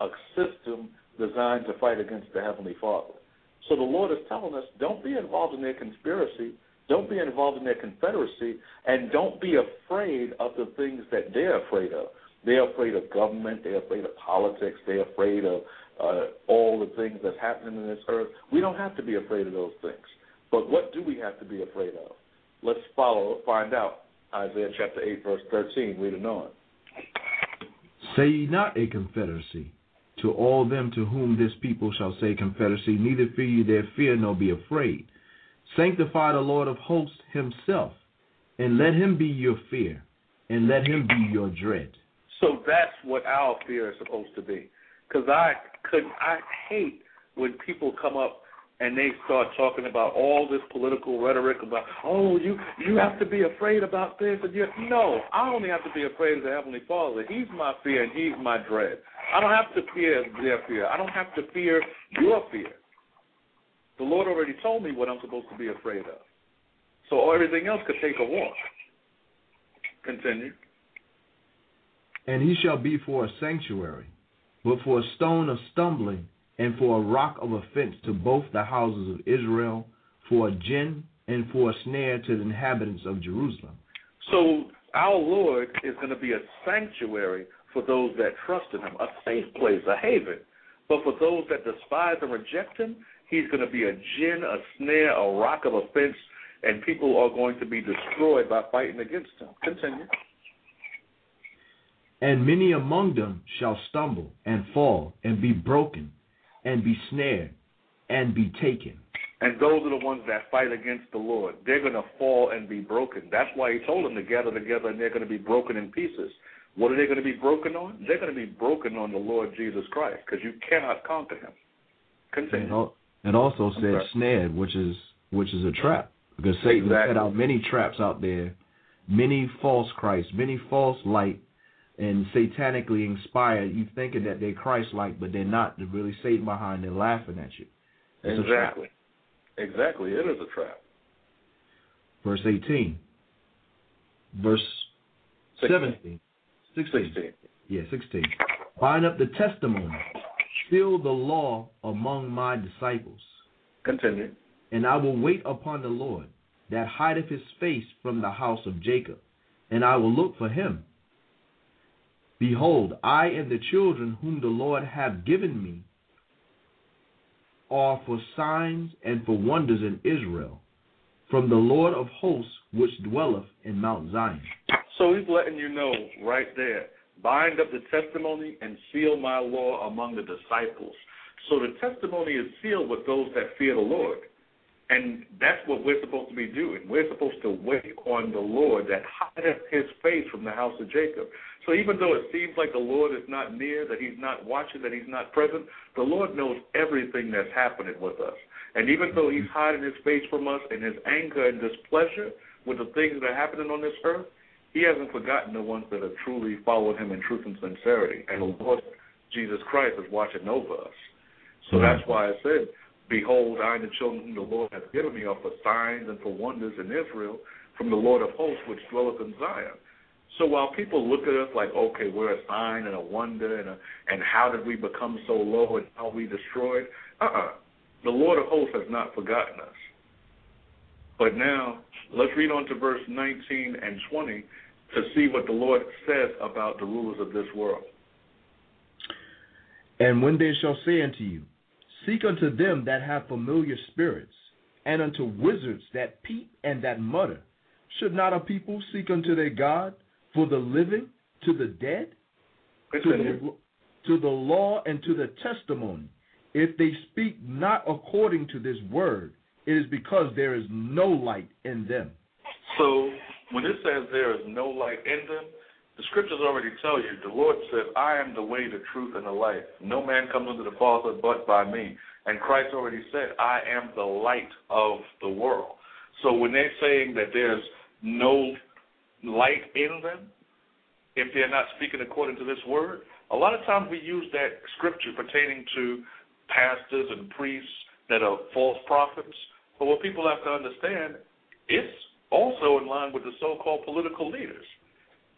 a system designed to fight against the Heavenly Father. So the Lord is telling us don't be involved in their conspiracy, don't be involved in their confederacy, and don't be afraid of the things that they're afraid of. They're afraid of government, they're afraid of politics, they're afraid of uh, all the things that's happening in this earth. We don't have to be afraid of those things. But what do we have to be afraid of? Let's follow, find out. Isaiah chapter 8, verse 13, read it on. Say ye not a confederacy to all them to whom this people shall say confederacy, neither fear ye their fear, nor be afraid. Sanctify the Lord of hosts himself, and let him be your fear, and let him be your dread. So that's what our fear is supposed to be. Because I could, I hate when people come up and they start talking about all this political rhetoric about, oh, you you have to be afraid about this and you no, I only have to be afraid of the Heavenly Father. He's my fear and He's my dread. I don't have to fear their fear. I don't have to fear your fear. The Lord already told me what I'm supposed to be afraid of. So everything else could take a walk. Continue. And he shall be for a sanctuary, but for a stone of stumbling, and for a rock of offense to both the houses of Israel, for a gin, and for a snare to the inhabitants of Jerusalem. So our Lord is going to be a sanctuary for those that trust in him, a safe place, a haven. But for those that despise and reject him, he's going to be a gin, a snare, a rock of offense, and people are going to be destroyed by fighting against him. Continue. And many among them shall stumble and fall and be broken and be snared and be taken. And those are the ones that fight against the Lord. They're going to fall and be broken. That's why he told them to gather together and they're going to be broken in pieces. What are they going to be broken on? They're going to be broken on the Lord Jesus Christ because you cannot conquer him. Continue. It also said snared, which is which is a trap because Satan Exactly. set out many traps out there, many false Christ, many false light, and satanically inspired. You thinking that they're Christ-like, but they're not. They're really Satan behind. They're laughing at you. It's. Exactly. Exactly. It is a trap. Verse 18. Verse 17. 16. 16. Yeah, 16. Bind up the testimony. Seal the law among my disciples. Continue. And I will wait upon the Lord that hideth his face from the house of Jacob, and I will look for him. Behold, I and the children whom the Lord hath given me are for signs and for wonders in Israel, from the Lord of hosts which dwelleth in Mount Zion. So he's letting you know right there. Bind up the testimony and seal my law among the disciples. So the testimony is sealed with those that fear the Lord. And that's what we're supposed to be doing. We're supposed to wait on the Lord that hideth his face from the house of Jacob. So even though it seems like the Lord is not near, that he's not watching, that he's not present, the Lord knows everything that's happening with us. And even though he's hiding his face from us and his anger and displeasure with the things that are happening on this earth, he hasn't forgotten the ones that have truly followed him in truth and sincerity. And the Lord Jesus Christ is watching over us. So hmm. that's why I said, Behold, I and the children whom the Lord hath given me are for signs and for wonders in Israel from the Lord of hosts which dwelleth in Zion. So while people look at us like, okay, we're a sign and a wonder, and a, and how did we become so low and how we destroyed? Uh-uh. The Lord of hosts has not forgotten us. But now, let's read on to verse 19 and 20 to see what the Lord says about the rulers of this world. And when they shall say unto you, Seek unto them that have familiar spirits, and unto wizards that peep and that mutter, should not a people seek unto their God for the living to the dead? To the, to the law and to the testimony. If they speak not according to this word, it is because there is no light in them. So when it says there is no light in them, the scriptures already tell you, the Lord said, I am the way, the truth, and the life. No man comes unto the Father but by me. And Christ already said, I am the light of the world. So when they're saying that there's no light in them, if they're not speaking according to this word, a lot of times we use that scripture pertaining to pastors and priests that are false prophets. But what people have to understand, it's also in line with the so-called political leaders.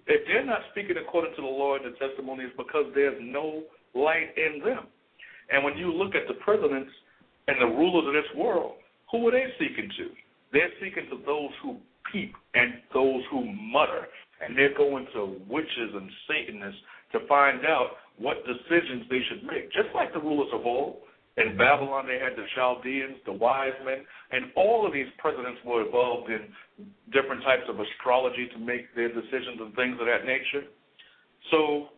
If they're not speaking according to the law and the testimony, it's because there's no light in them. And when you look at the presidents and the rulers of this world, who are they seeking to? They're seeking to those who peep and those who mutter. And they're going to witches and Satanists to find out what decisions they should make. Just like the rulers of old. In Babylon, they had the Chaldeans, the wise men, and all of these presidents were involved in different types of astrology to make their decisions and things of that nature. So,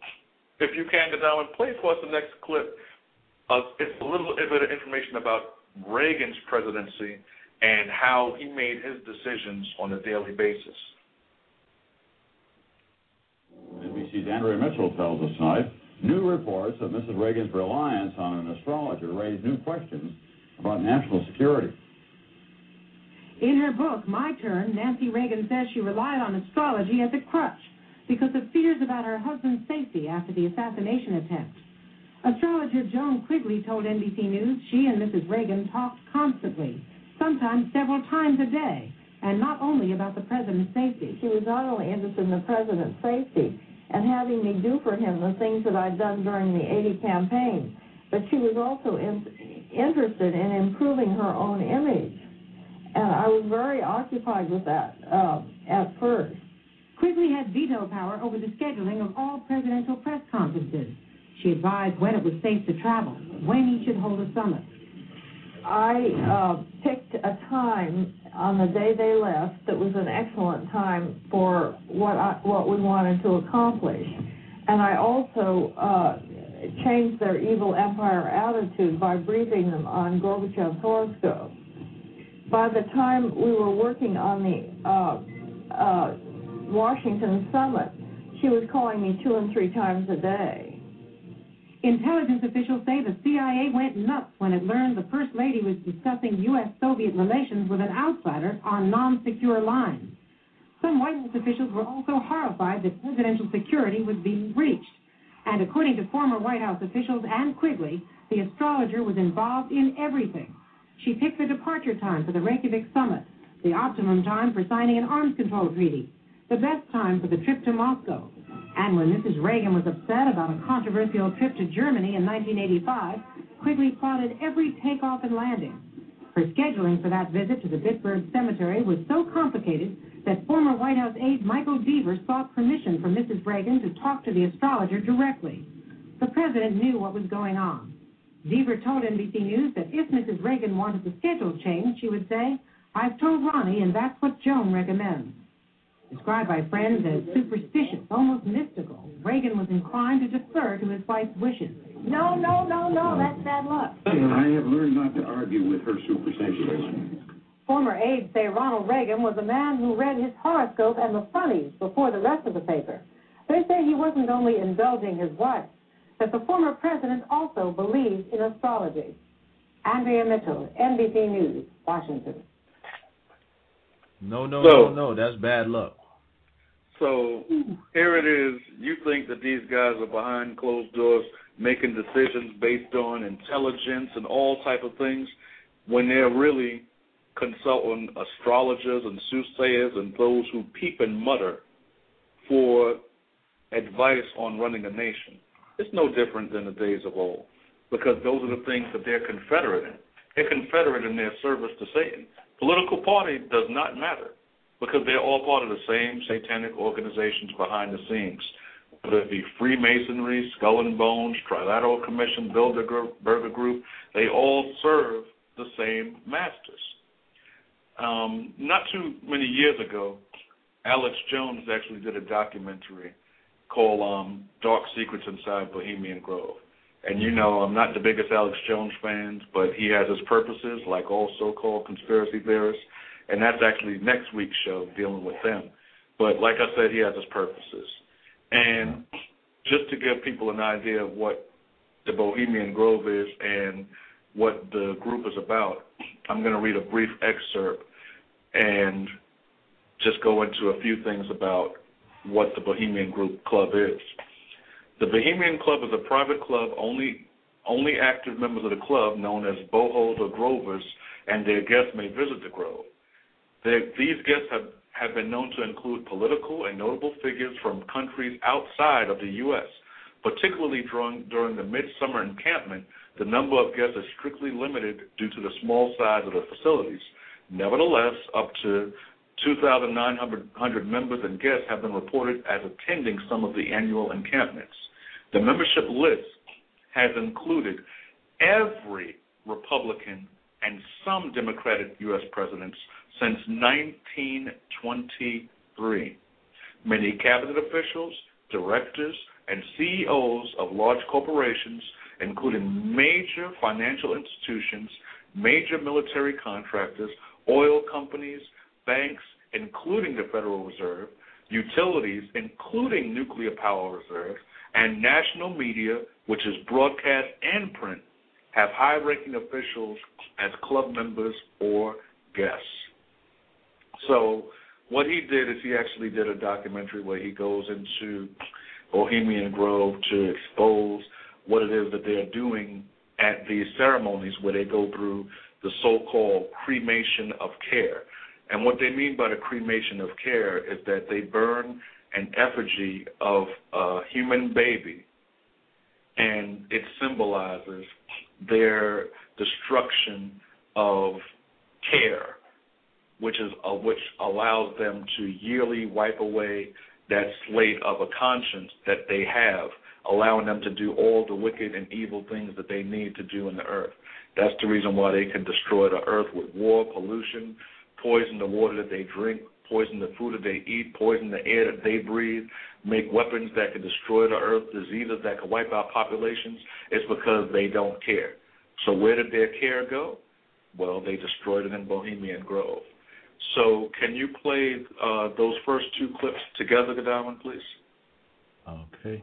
if you can go down and play for us the next clip, uh, it's a little bit of information about Reagan's presidency and how he made his decisions on a daily basis. NBC's Andrea Mitchell tells us tonight new reports of Mrs. Reagan's reliance on an astrologer raise new questions about national security. In her book, My Turn, Nancy Reagan says she relied on astrology as a crutch because of fears about her husband's safety after the assassination attempt. Astrologer Joan Quigley told NBC News she and Mrs. Reagan talked constantly, sometimes several times a day, and not only about the president's safety. She was not only interested in the president's safety and having me do for him the things that I'd done during the 80 campaign, but she was also in, interested in improving her own image. And I was very occupied with that uh, at first. Quigley had veto power over the scheduling of all presidential press conferences. She advised when it was safe to travel, when he should hold a summit. I uh, picked a time on the day they left that was an excellent time for what I, what we wanted to accomplish, and I also uh, changed their evil empire attitude by briefing them on Gorbachev's horoscope. By the time we were working on the uh, uh, Washington summit, she was calling me two and three times a day. Intelligence officials say the CIA went nuts when it learned the First Lady was discussing U.S. Soviet relations with an outsider on non secure lines. Some White House officials were also horrified that presidential security was being breached. And according to former White House officials and Quigley, the astrologer was involved in everything. She picked the departure time for the Reykjavik summit, the optimum time for signing an arms control treaty, the best time for the trip to Moscow, and when Mrs. Reagan was upset about a controversial trip to Germany in 1985, Quigley plotted every takeoff and landing. Her scheduling for that visit to the Bitburg Cemetery was so complicated that former White House aide Michael Deaver sought permission from Mrs. Reagan to talk to the astrologer directly. The president knew what was going on. Deaver told NBC News that if Mrs. Reagan wanted the schedule changed, she would say, I've told Ronnie, and that's what Joan recommends. Described by friends as superstitious, almost mystical, Reagan was inclined to defer to his wife's wishes. No, no, no, no, that's bad luck. I have learned not to argue with her superstitions. Former aides say Ronald Reagan was a man who read his horoscope and the funnies before the rest of the paper. They say he wasn't only indulging his wife, that the former president also believed in astrology. Andrea Mitchell, NBC News, Washington. No, no, So- no, no. That's bad luck. So here it is. You think that these guys are behind closed doors making decisions based on intelligence and all type of things, when they're really consulting astrologers and soothsayers and those who peep and mutter for advice on running a nation. It's no different than the days of old, because those are the things that they're confederate in. a confederate in their service to Satan. Political party does not matter because they're all part of the same satanic organizations behind the scenes. Whether it be Freemasonry, Skull and Bones, Trilateral Commission, Bilderberger Group, they all serve the same masters. Um, not too many years ago, Alex Jones actually did a documentary called um, Dark Secrets Inside Bohemian Grove. And you know, I'm not the biggest Alex Jones fan, but he has his purposes, like all so-called conspiracy theorists. And that's actually next week's show, dealing with them. But like I said, he has his purposes. And just to give people an idea of what the Bohemian Grove is and what the group is about, I'm going to read a brief excerpt and just go into a few things about what the Bohemian Group Club is. The Bohemian Club is a private club. Only only active members of the club, known as bohos or grovers, and their guests may visit the grove. These guests have, have been known to include political and notable figures from countries outside of the U.S. Particularly during, during the midsummer encampment, the number of guests is strictly limited due to the small size of the facilities. Nevertheless, up to 2,900 members and guests have been reported as attending some of the annual encampments. The membership list has included every Republican and some Democratic U.S. presidents since 1923. Many cabinet officials, directors, and CEOs of large corporations, including major financial institutions, major military contractors, oil companies, banks, including the Federal Reserve, utilities, including nuclear power reserves, and national media, which is broadcast and print, have high ranking officials as club members or guests. So, what he did is he actually did a documentary where he goes into Bohemian Grove to expose what it is that they're doing at these ceremonies where they go through the so called cremation of care. And what they mean by the cremation of care is that they burn an effigy of a human baby, and it symbolizes their destruction of care, which is uh, which allows them to yearly wipe away that slate of a conscience that they have, allowing them to do all the wicked and evil things that they need to do in the earth. That's the reason why they can destroy the earth with war, pollution, poison the water that they drink, poison the food that they eat, poison the air that they breathe, make weapons that can destroy the earth, diseases that can wipe out populations, it's because they don't care. So where did their care go? Well, they destroyed it in Bohemian Grove. So can you play uh, those first two clips together, Godwin, please? Okay.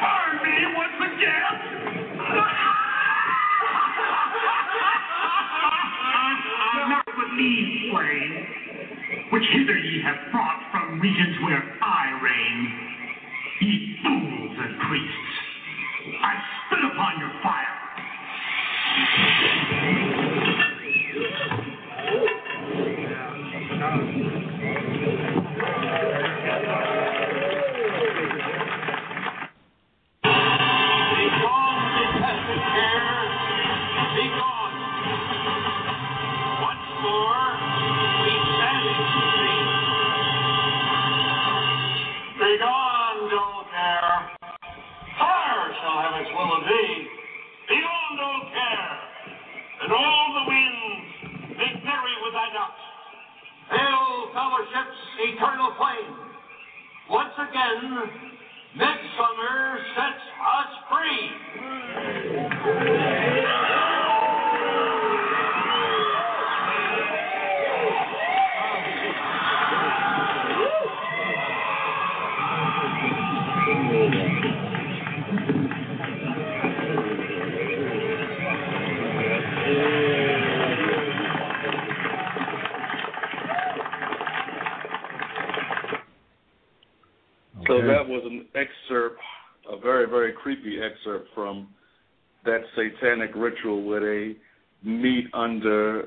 Burn me once again. Not with me, flame, which hither ye have brought from regions where I reign. Ye fools and priests, I spit upon your fire. Fellowship's eternal flame. Once again, midsummer sets us free. So that was an excerpt, a very, very creepy excerpt from that satanic ritual where they meet under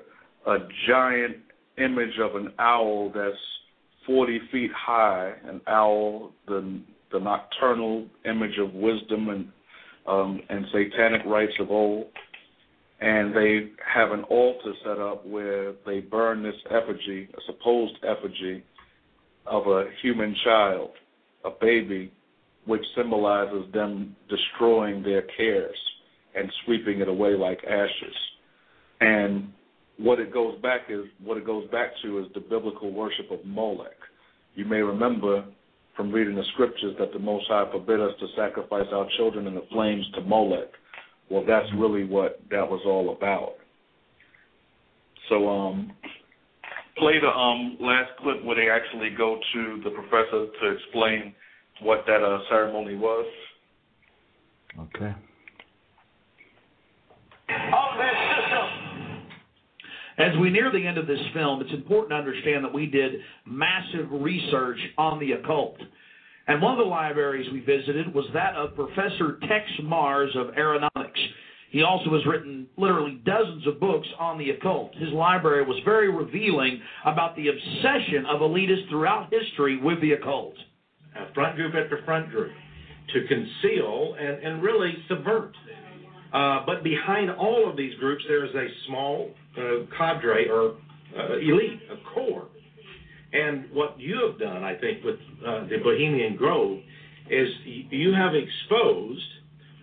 a giant image of an owl that's 40 feet high, an owl, the, the nocturnal image of wisdom and, um, and satanic rites of old. And they have an altar set up where they burn this effigy, a supposed effigy, of a human child a baby, which symbolizes them destroying their cares and sweeping it away like ashes. And what it goes back is what it goes back to is the biblical worship of Molech. You may remember from reading the scriptures that the Most High forbid us to sacrifice our children in the flames to Molech. Well, that's really what that was all about. So, um, play the um last clip where they actually go to the professor to explain what that uh, ceremony was. Okay. of this system. As we near the end of this film, it's important to understand that we did massive research on the occult. And one of the libraries we visited was that of Professor Texe Marrs of Aeronautics. He also has written literally dozens of books on the occult. His library was very revealing about the obsession of elitists throughout history with the occult. a front group after front group to conceal and, and really subvert. Uh, but behind all of these groups, there is a small uh, cadre or uh, elite, a core. And what you have done, I think, with uh, the Bohemian Grove is you have exposed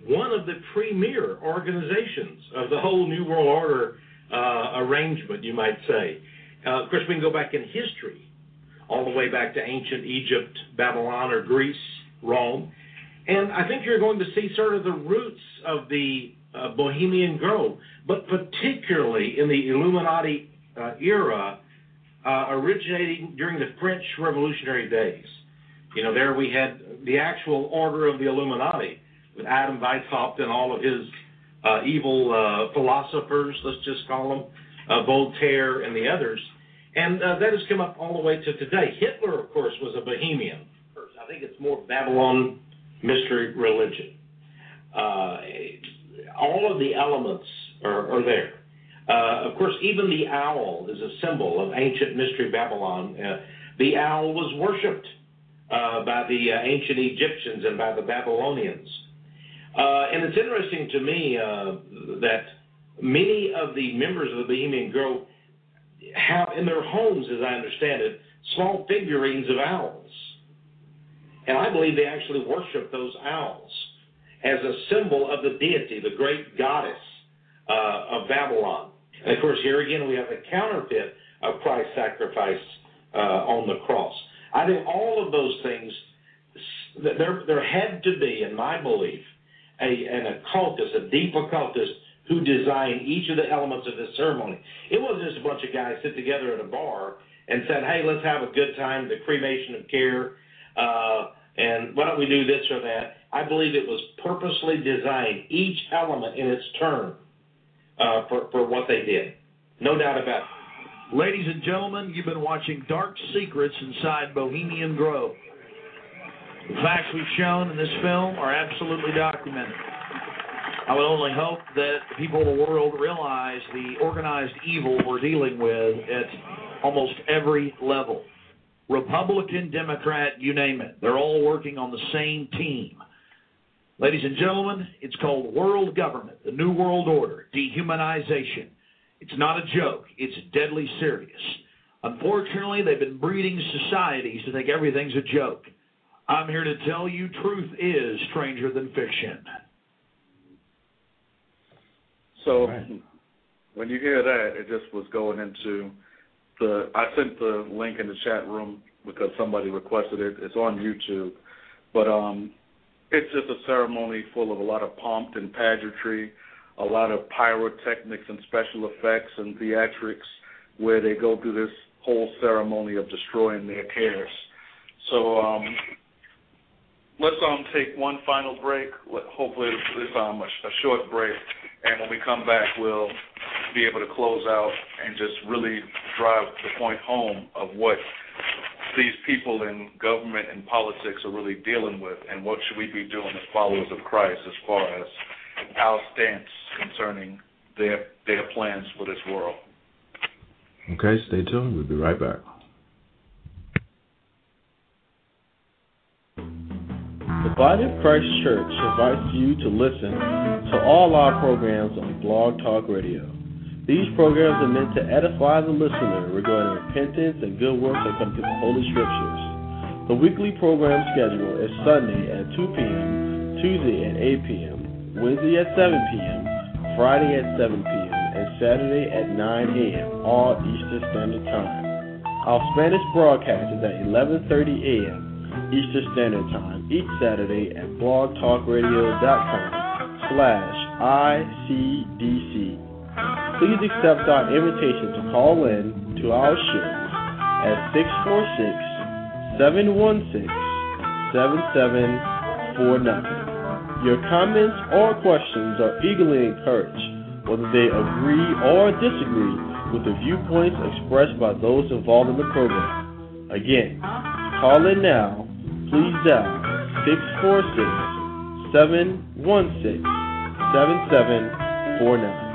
one of the premier organizations of the whole New World Order uh, arrangement, you might say. Uh, of course, we can go back in history all the way back to ancient Egypt, Babylon, or Greece, Rome. And I think you're going to see sort of the roots of the uh, Bohemian Grove, but particularly in the Illuminati uh, era, uh, originating during the French Revolutionary days. You know, there we had the actual order of the Illuminati Adam Weishaupt and all of his uh, evil uh, philosophers, let's just call them, uh, Voltaire and the others. And uh, that has come up all the way to today. Hitler, of course, was a Bohemian. I think it's more Babylon mystery religion. Uh, all of the elements are, are there. Uh, of course, even the owl is a symbol of ancient mystery Babylon. The owl was worshipped by the ancient Egyptians and by the Babylonians. Uh, and it's interesting to me uh, that many of the members of the Bohemian Grove have in their homes, as I understand it, small figurines of owls. And I believe they actually worship those owls as a symbol of the deity, the great goddess uh, of Babylon. And of course, here again, we have a counterfeit of Christ's sacrifice uh, on the cross. I think all of those things, there, there had to be, in my belief, a, an occultist, a deep occultist, who designed each of the elements of this ceremony. It wasn't just a bunch of guys sit together at a bar and said, "Hey, let's have a good time." The cremation of care, uh, and why don't we do this or that? I believe it was purposely designed, each element in its turn, uh, for for what they did. No doubt about it. Ladies and gentlemen, you've been watching Dark Secrets inside Bohemian Grove. The facts we've shown in this film are absolutely documented. I would only hope that the people of the world realize the organized evil we're dealing with at almost every level. Republican, Democrat, you name it. They're all working on the same team. Ladies and gentlemen, it's called world government, the New World Order, dehumanization. It's not a joke, it's deadly serious. Unfortunately, they've been breeding societies to think everything's a joke. I'm here to tell you truth is stranger than fiction. So when you hear that, it just was going into the. I sent the link in the chat room because somebody requested it. It's on YouTube, but um, it's just a ceremony full of a lot of pomp and pageantry, a lot of pyrotechnics and special effects and theatrics, where they go through this whole ceremony of destroying their cares. So um, let's um take one final break. Let- Hopefully it's um a, a short break, and when we come back, we'll be able to close out and just really drive the point home of what these people in government and politics are really dealing with, and what should we be doing as followers of Christ as far as our stance concerning their their plans for this world. Okay, stay tuned. We'll be right back. Body of Christ Church invites you to listen to all our programs on Blog Talk Radio. These programs are meant to edify the listener regarding repentance and good works according to the Holy Scriptures. The weekly program schedule is Sunday at 2 p.m., Tuesday at 8 p.m., Wednesday at 7 p.m., Friday at 7 p.m., and Saturday at 9 a.m., all Eastern Standard Time. Our Spanish broadcast is at 11:30 a.m. Eastern Standard Time each Saturday at blogtalkradio.com slash ICDC. Please accept our invitation to call in to our show at 646-716-7749. Your comments or questions are eagerly encouraged, whether they agree or disagree with the viewpoints expressed by those involved in the program. Again, call in now. Please dial 646 716 7749.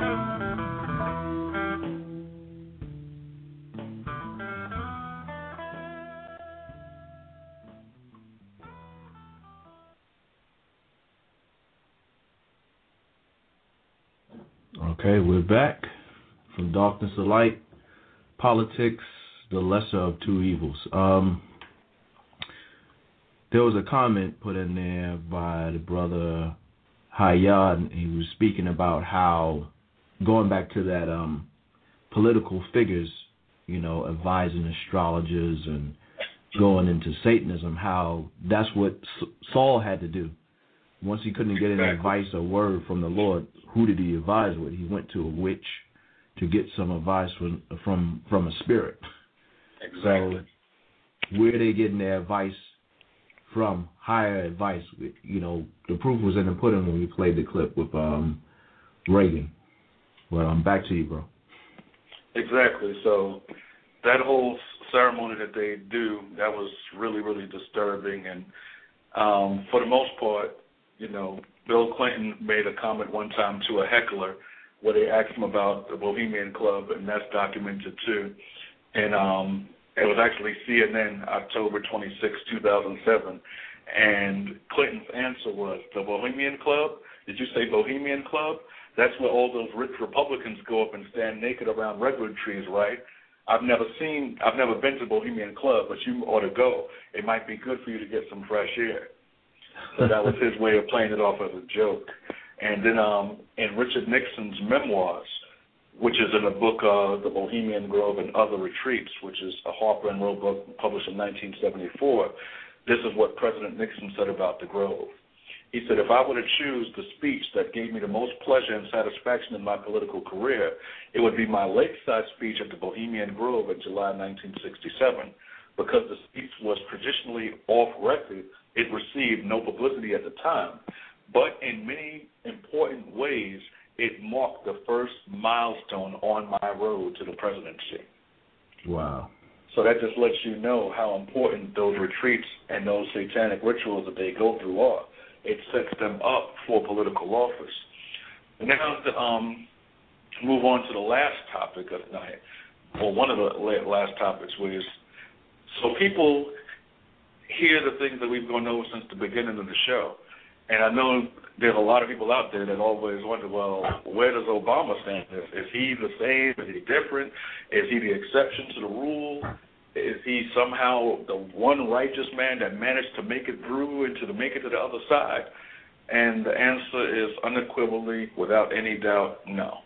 Okay, we're back from darkness to light. Politics, the lesser of two evils. Um, there was a comment put in there by the brother Hayad, and he was speaking about how going back to that um, political figures, you know, advising astrologers and going into Satanism, how that's what S- Saul had to do. Once he couldn't get any advice or word from the Lord, who did he advise with? He went to a witch to get some advice from from from a spirit. Exactly. So where are they getting their advice from? Higher advice. You know, the proof was in the pudding when we played the clip with um Reagan. Well, I'm back to you, bro. Exactly. So that whole ceremony that they do, that was really, really disturbing. And um, for the most part, you know, Bill Clinton made a comment one time to a heckler where they asked him about the Bohemian Club, and that's documented too. And um, it was actually CNN, October 26, 2007. And Clinton's answer was, the Bohemian Club? Did you say Bohemian Club? That's where all those rich Republicans go up and stand naked around redwood trees, right? I've never seen, I've never been to Bohemian Club, but you ought to go. It might be good for you to get some fresh air. So that was his way of playing it off as a joke. And then um, in Richard Nixon's memoirs, which is in the book uh, The Bohemian Grove and Other Retreats, which is a Harper and Row book published in 1974, this is what President Nixon said about the Grove. He said, if I were to choose the speech that gave me the most pleasure and satisfaction in my political career, it would be my lakeside speech at the Bohemian Grove in July 1967. Because the speech was traditionally off record, it received no publicity at the time. But in many important ways, it marked the first milestone on my road to the presidency. Wow. So that just lets you know how important those retreats and those satanic rituals that they go through are. It sets them up for political office. Now to um, move on to the last topic of the night, or one of the last topics, was so people hear the things that we've gone over since the beginning of the show. And I know there's a lot of people out there that always wonder, well, where does Obama stand? Is, is he the same? Is he different? Is he the exception to the rule? Is he somehow the one righteous man that managed to make it through and to make it to the other side? And the answer is unequivocally, without any doubt, no.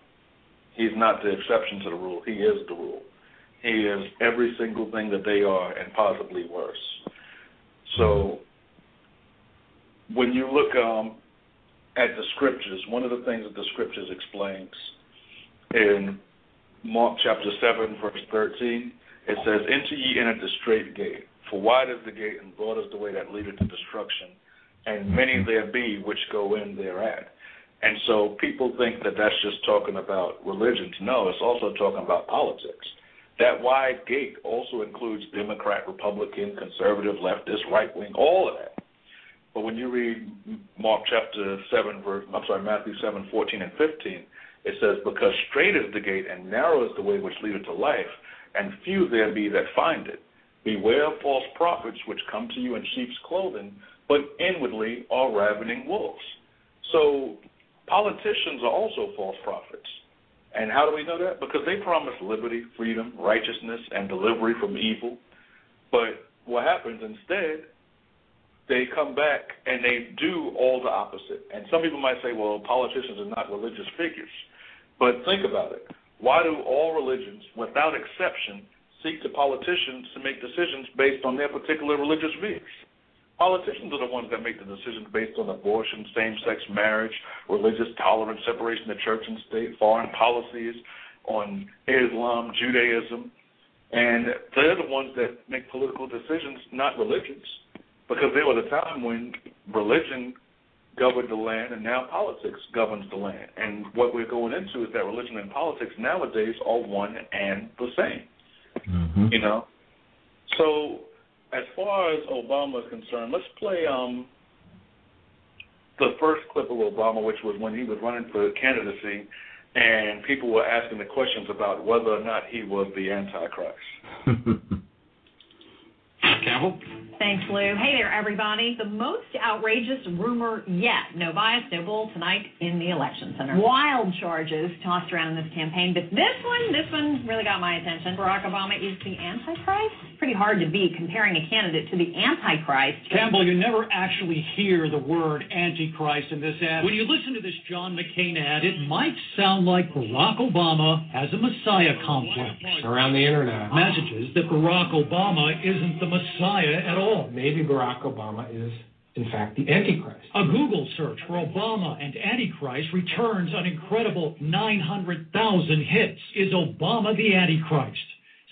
He's not the exception to the rule. He is the rule. He is every single thing that they are and possibly worse. So when you look um, at the scriptures, one of the things that the scriptures explains in Mark chapter 7, verse 13, it says, Enter ye in at the straight gate, for wide is the gate and broad is the way that leadeth to destruction, and many there be which go in thereat. And so people think that that's just talking about religions. No, it's also talking about politics. That wide gate also includes Democrat, Republican, conservative, leftist, right wing, all of that. But when you read Mark chapter 7, verse, I'm sorry, Matthew 7, 14 and 15, it says, Because straight is the gate and narrow is the way which leadeth to life, and few there be that find it. Beware of false prophets which come to you in sheep's clothing, but inwardly are ravening wolves. So politicians are also false prophets. And how do we know that? Because they promise liberty, freedom, righteousness, and delivery from evil. But what happens instead, they come back and they do all the opposite. And some people might say, well, politicians are not religious figures. But think about it. Why do all religions, without exception, seek to politicians to make decisions based on their particular religious views? Politicians are the ones that make the decisions based on abortion, same sex marriage, religious tolerance, separation of church and state, foreign policies, on Islam, Judaism. And they're the ones that make political decisions, not religions. Because there was a time when religion governed the land and now politics governs the land. And what we're going into is that religion and politics nowadays are one and the same. Mm-hmm. You know? So as far as Obama is concerned, let's play um, the first clip of Obama, which was when he was running for candidacy, and people were asking the questions about whether or not he was the Antichrist. Campbell? Thanks, Lou. Hey there, everybody. The most outrageous rumor yet. No bias, no bull tonight in the election center. Wild charges tossed around in this campaign, but this one, this one really got my attention. Barack Obama is the Antichrist. Pretty hard to beat comparing a candidate to the Antichrist. Campbell, you never actually hear the word Antichrist in this ad. When you listen to this John McCain ad, it might sound like Barack Obama has a Messiah complex. Around the internet. Messages that Barack Obama isn't the Messiah at all. Maybe Barack Obama is, in fact, the Antichrist. A Google search for Obama and Antichrist returns an incredible 900,000 hits. Is Obama the Antichrist?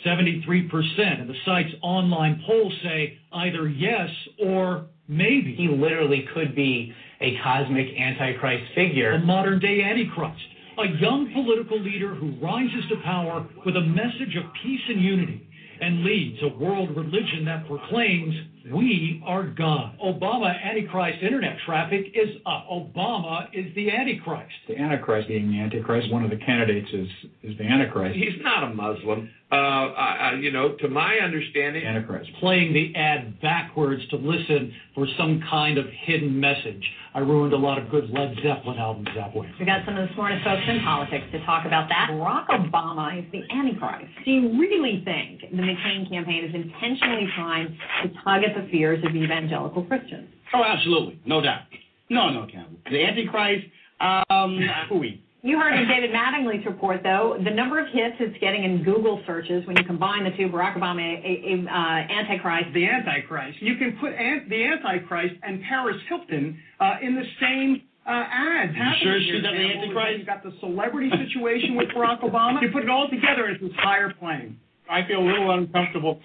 73% of the site's online polls say either yes or maybe. He literally could be a cosmic Antichrist figure. A modern day Antichrist. A young political leader who rises to power with a message of peace and unity and leads a world religion that proclaims we are God. Obama Antichrist internet traffic is up. Obama is the Antichrist. The Antichrist being the Antichrist, one of the candidates is, is the Antichrist. He's not a Muslim. Uh, I, I, you know, to my understanding, Antichrist. Playing the ad backwards to listen for some kind of hidden message. I ruined a lot of good Led Zeppelin albums that way. We got some of the smartest folks in politics to talk about that. Barack Obama is the Antichrist. Do you really think the McCain campaign is intentionally trying to tug at the fears of evangelical Christians? Oh, absolutely. No doubt. No, no, Campbell. The Antichrist, um, we. You heard in David Mattingly's report, though, the number of hits it's getting in Google searches when you combine the two, Barack Obama, a, a, uh, Antichrist. The Antichrist. You can put an, the Antichrist and Paris Hilton uh, in the same uh, ads. You sure she's not the Antichrist? You've got the celebrity situation with Barack Obama. You put it all together, it's this higher plane. I feel a little uncomfortable.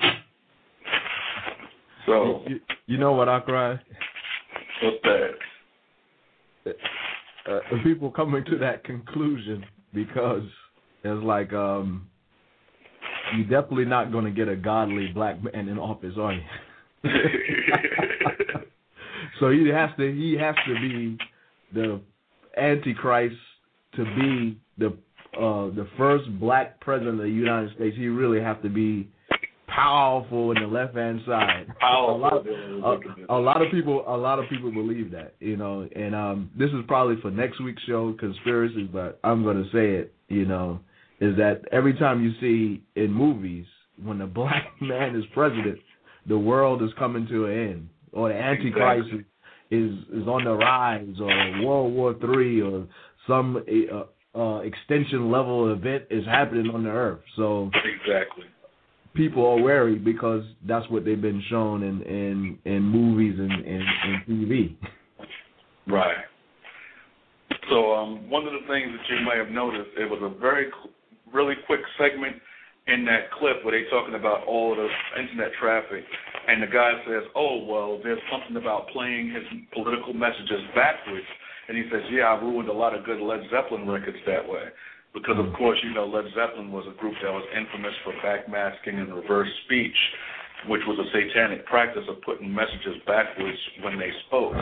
So, You, you know what, Akrai? what's that? Uh, people coming to that conclusion because it's like um you're definitely not going to get a godly black man in office, are you? so he has to he has to be the antichrist to be the uh the first black president of the United States. He really have to be powerful in the left hand side. Powerful. A lot, of, a, a lot of people a lot of people believe that, you know. And um this is probably for next week's show, conspiracies, but I'm gonna say it, you know, is that every time you see in movies when a black man is president, the world is coming to an end, or the Antichrist Exactly. is is on the rise, or World War Three, or some uh, uh, extension level event is happening on the earth. So Exactly. People are wary because that's what they've been shown in in, in movies and, and, and TV. Right. So um, one of the things that you may have noticed, it was a very, really quick segment in that clip where they talking about all the internet traffic, and the guy says, "Oh well, there's something about playing his political messages backwards," and he says, "Yeah, I ruined a lot of good Led Zeppelin records that way." Because of mm. course, you know, Led Zeppelin was a group that was infamous for backmasking and reverse speech, which was a satanic practice of putting messages backwards when they spoke.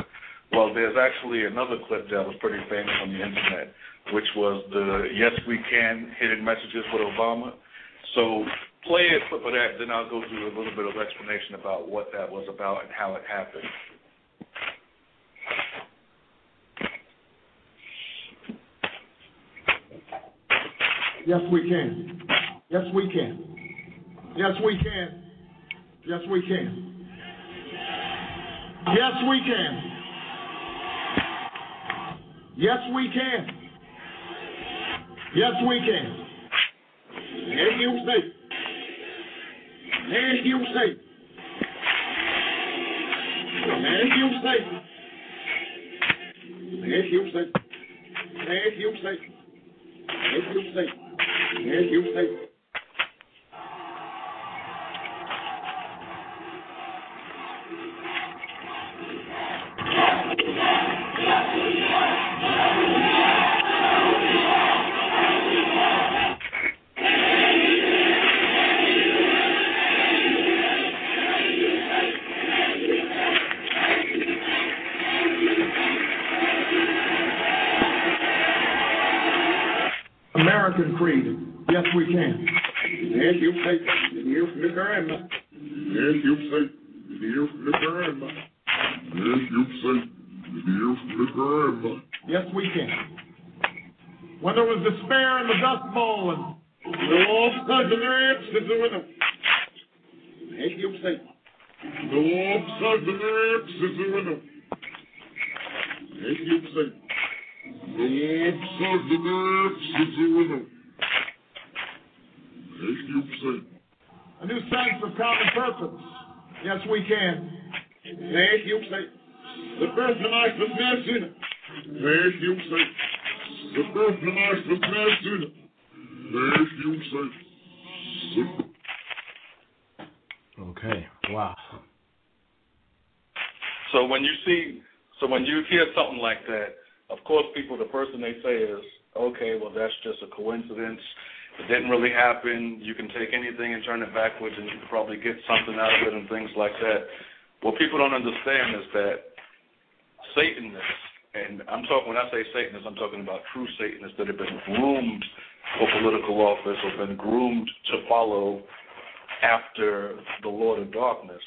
Well, there's actually another clip that was pretty famous on the internet, which was the Yes We Can hidden messages with Obama. So play a clip of that, then I'll go through a little bit of explanation about what that was about and how it happened. Yes, we can. Yes, we can. Yes, we can. Yes, we can. Yes, we can. Yes, we can. Yes, we can. As you say. As you say. As you say. As you say. As you say. As you say. As you say. American creed. Yes, we can. Yes, you say. You from the grandma. Yes, you say. You from the grandma. Yes, you say. You from the grandma. Yes, we can. When there was despair in the Dust Bowl and the wolf suds in their hips is the winner. Yes, you say. The wolf suds in their hips is the winner. Yes, you say. The wolf suds in their hips is the winner. Yes, you say. A new sense of common purpose. Yes, we can. Yes, you say. The personalized business unit. Yes, you say. The personalized business unit. Yes, you say. Okay. Wow. So when you see, so when you hear something like that, of course, people, the first thing they say is, okay, well, that's just a coincidence. It didn't really happen. You can take anything and turn it backwards, and you can probably get something out of it and things like that. What people don't understand is that Satanists, and I'm talking when I say Satanists, I'm talking about true Satanists that have been groomed for political office or been groomed to follow after the Lord of Darkness.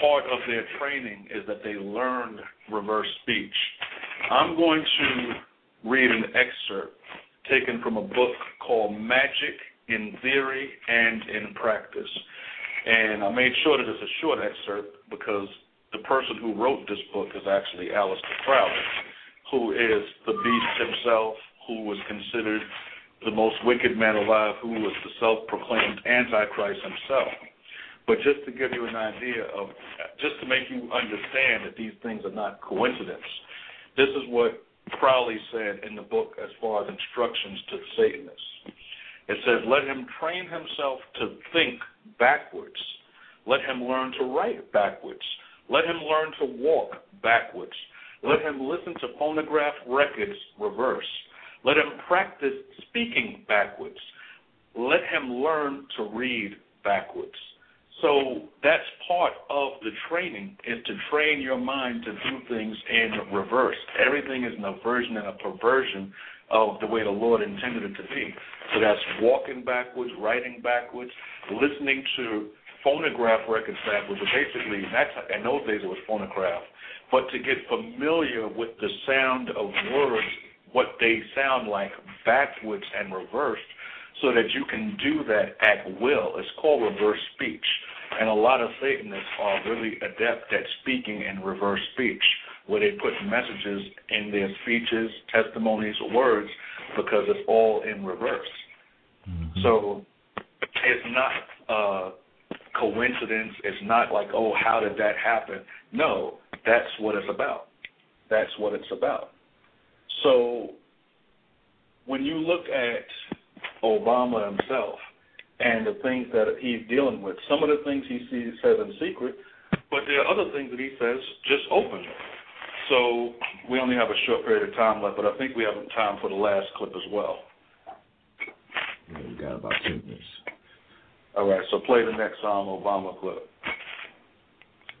Part of their training is that they learn reverse speech. I'm going to read an excerpt taken from a book called Magic in Theory and in Practice. And I made sure that it's a short excerpt because the person who wrote this book is actually Aleister Crowley, who is the beast himself, who was considered the most wicked man alive, who was the self-proclaimed Antichrist himself. But just to give you an idea of, just to make you understand that these things are not coincidence, this is what Crowley said in the book as far as instructions to Satanists. It says, Let him train himself to think backwards. Let him learn to write backwards. Let him learn to walk backwards. Let him listen to phonograph records reverse. Let him practice speaking backwards. Let him learn to read backwards. So that's part of the training is to train your mind to do things in reverse. Everything is an aversion and a perversion of the way the Lord intended it to be. So that's walking backwards, writing backwards, listening to phonograph records backwards. So basically, that's in those days it was phonograph. But to get familiar with the sound of words, what they sound like backwards and reversed, so that you can do that at will. It's called reverse speech. And a lot of Satanists are really adept at speaking in reverse speech, where they put messages in their speeches, testimonies, words, because it's all in reverse. Mm-hmm. So it's not a coincidence. It's not like, oh, how did that happen? No, that's what it's about. That's what it's about. So when you look at Obama himself, and the things that he's dealing with. Some of the things he sees, says in secret, but there are other things that he says just openly. So we only have a short period of time left, but I think we have time for the last clip as well. Yeah, we got about two minutes. All right, so play the next um, Obama clip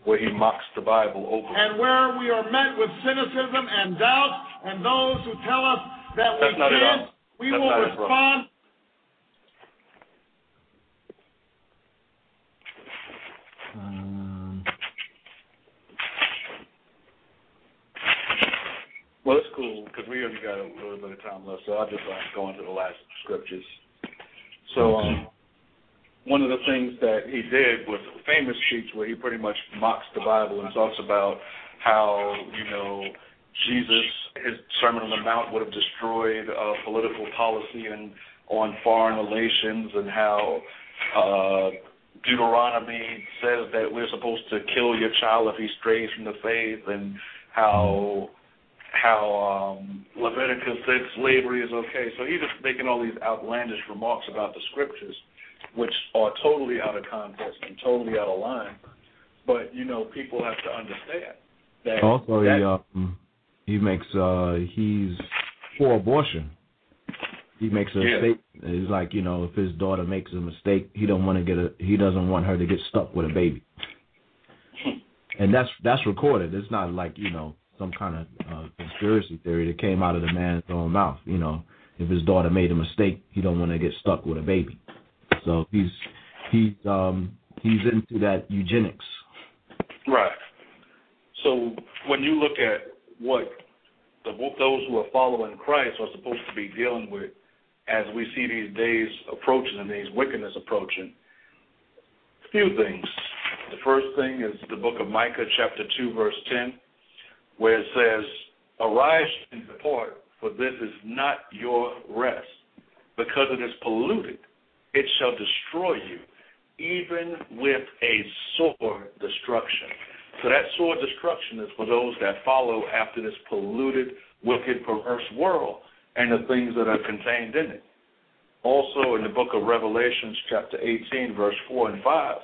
where he mocks the Bible openly. And where we are met with cynicism and doubt, and those who tell us that That's we not it, can't, we that's will not it, bro. respond Um, Well, it's cool because we only got a little bit of time left, so I'll just uh, go into the last scriptures. So, um, one of the things that he did was famous speech where he pretty much mocks the Bible and talks about how, you know, Jesus, his Sermon on the Mount would have destroyed uh, political policy and on foreign relations, and how uh, Deuteronomy says that we're supposed to kill your child if he strays from the faith, and how how um, Leviticus said slavery is okay. So he's just making all these outlandish remarks about the scriptures, which are totally out of context and totally out of line. But you know, people have to understand that. also, that, he um, he makes uh, he's for abortion. He makes a Yeah. statement. It's like you know, if his daughter makes a mistake, he don't want to get a he doesn't want her to get stuck with a baby. and that's that's recorded. It's not like you know some kind of uh, conspiracy theory that came out of the man's own mouth. You know, if his daughter made a mistake, he don't want to get stuck with a baby. So he's he's um he's into that eugenics. Right. So when you look at what the, those who are following Christ are supposed to be dealing with as we see these days approaching and these wickedness approaching, a few things. The first thing is the book of Micah, chapter 2, verse 10, where it says, Arise and depart, for this is not your rest, because it is polluted. It shall destroy you, even with a sore destruction. So that sore destruction is for those that follow after this polluted, wicked, perverse world and the things that are contained in it. Also in the book of Revelations, chapter 18, verse 4 and 5,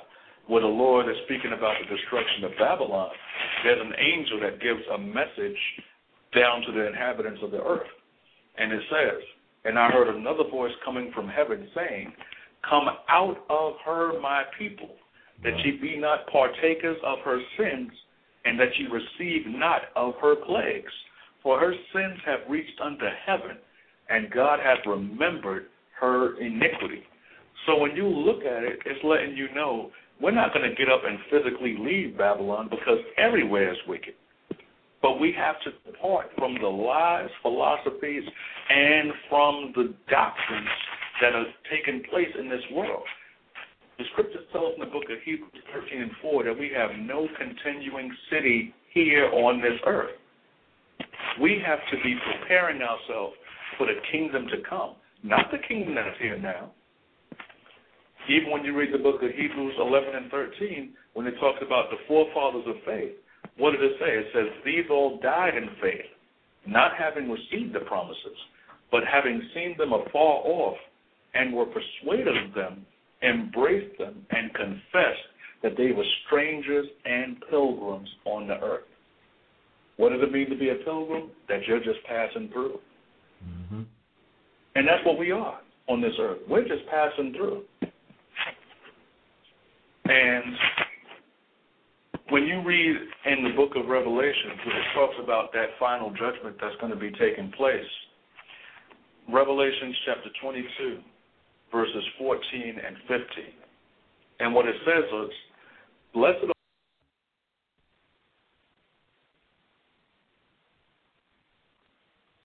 where the Lord is speaking about the destruction of Babylon, there's an angel that gives a message down to the inhabitants of the earth. And it says, And I heard another voice coming from heaven saying, Come out of her, my people, that ye be not partakers of her sins, and that ye receive not of her plagues. For her sins have reached unto heaven, and God hath remembered her iniquity. So when you look at it, it's letting you know we're not going to get up and physically leave Babylon because everywhere is wicked. But we have to depart from the lies, philosophies, and from the doctrines that are taking place in this world. The scriptures tell us in the book of Hebrews 13 and 4 that we have no continuing city here on this earth. We have to be preparing ourselves for the kingdom to come, not the kingdom that's here now. Even when you read the book of Hebrews 11 and 13, when it talks about the forefathers of faith, what did it say? It says, These all died in faith, not having received the promises, but having seen them afar off, and were persuaded of them, embraced them, and confessed that they were strangers and pilgrims on the earth. What does it mean to be a pilgrim? That you're just passing through. Mm-hmm. And that's what we are on this earth. We're just passing through. And when you read in the book of Revelation, when it talks about that final judgment that's going to be taking place, Revelation chapter 22, verses 14 and 15. And what it says is, Blessed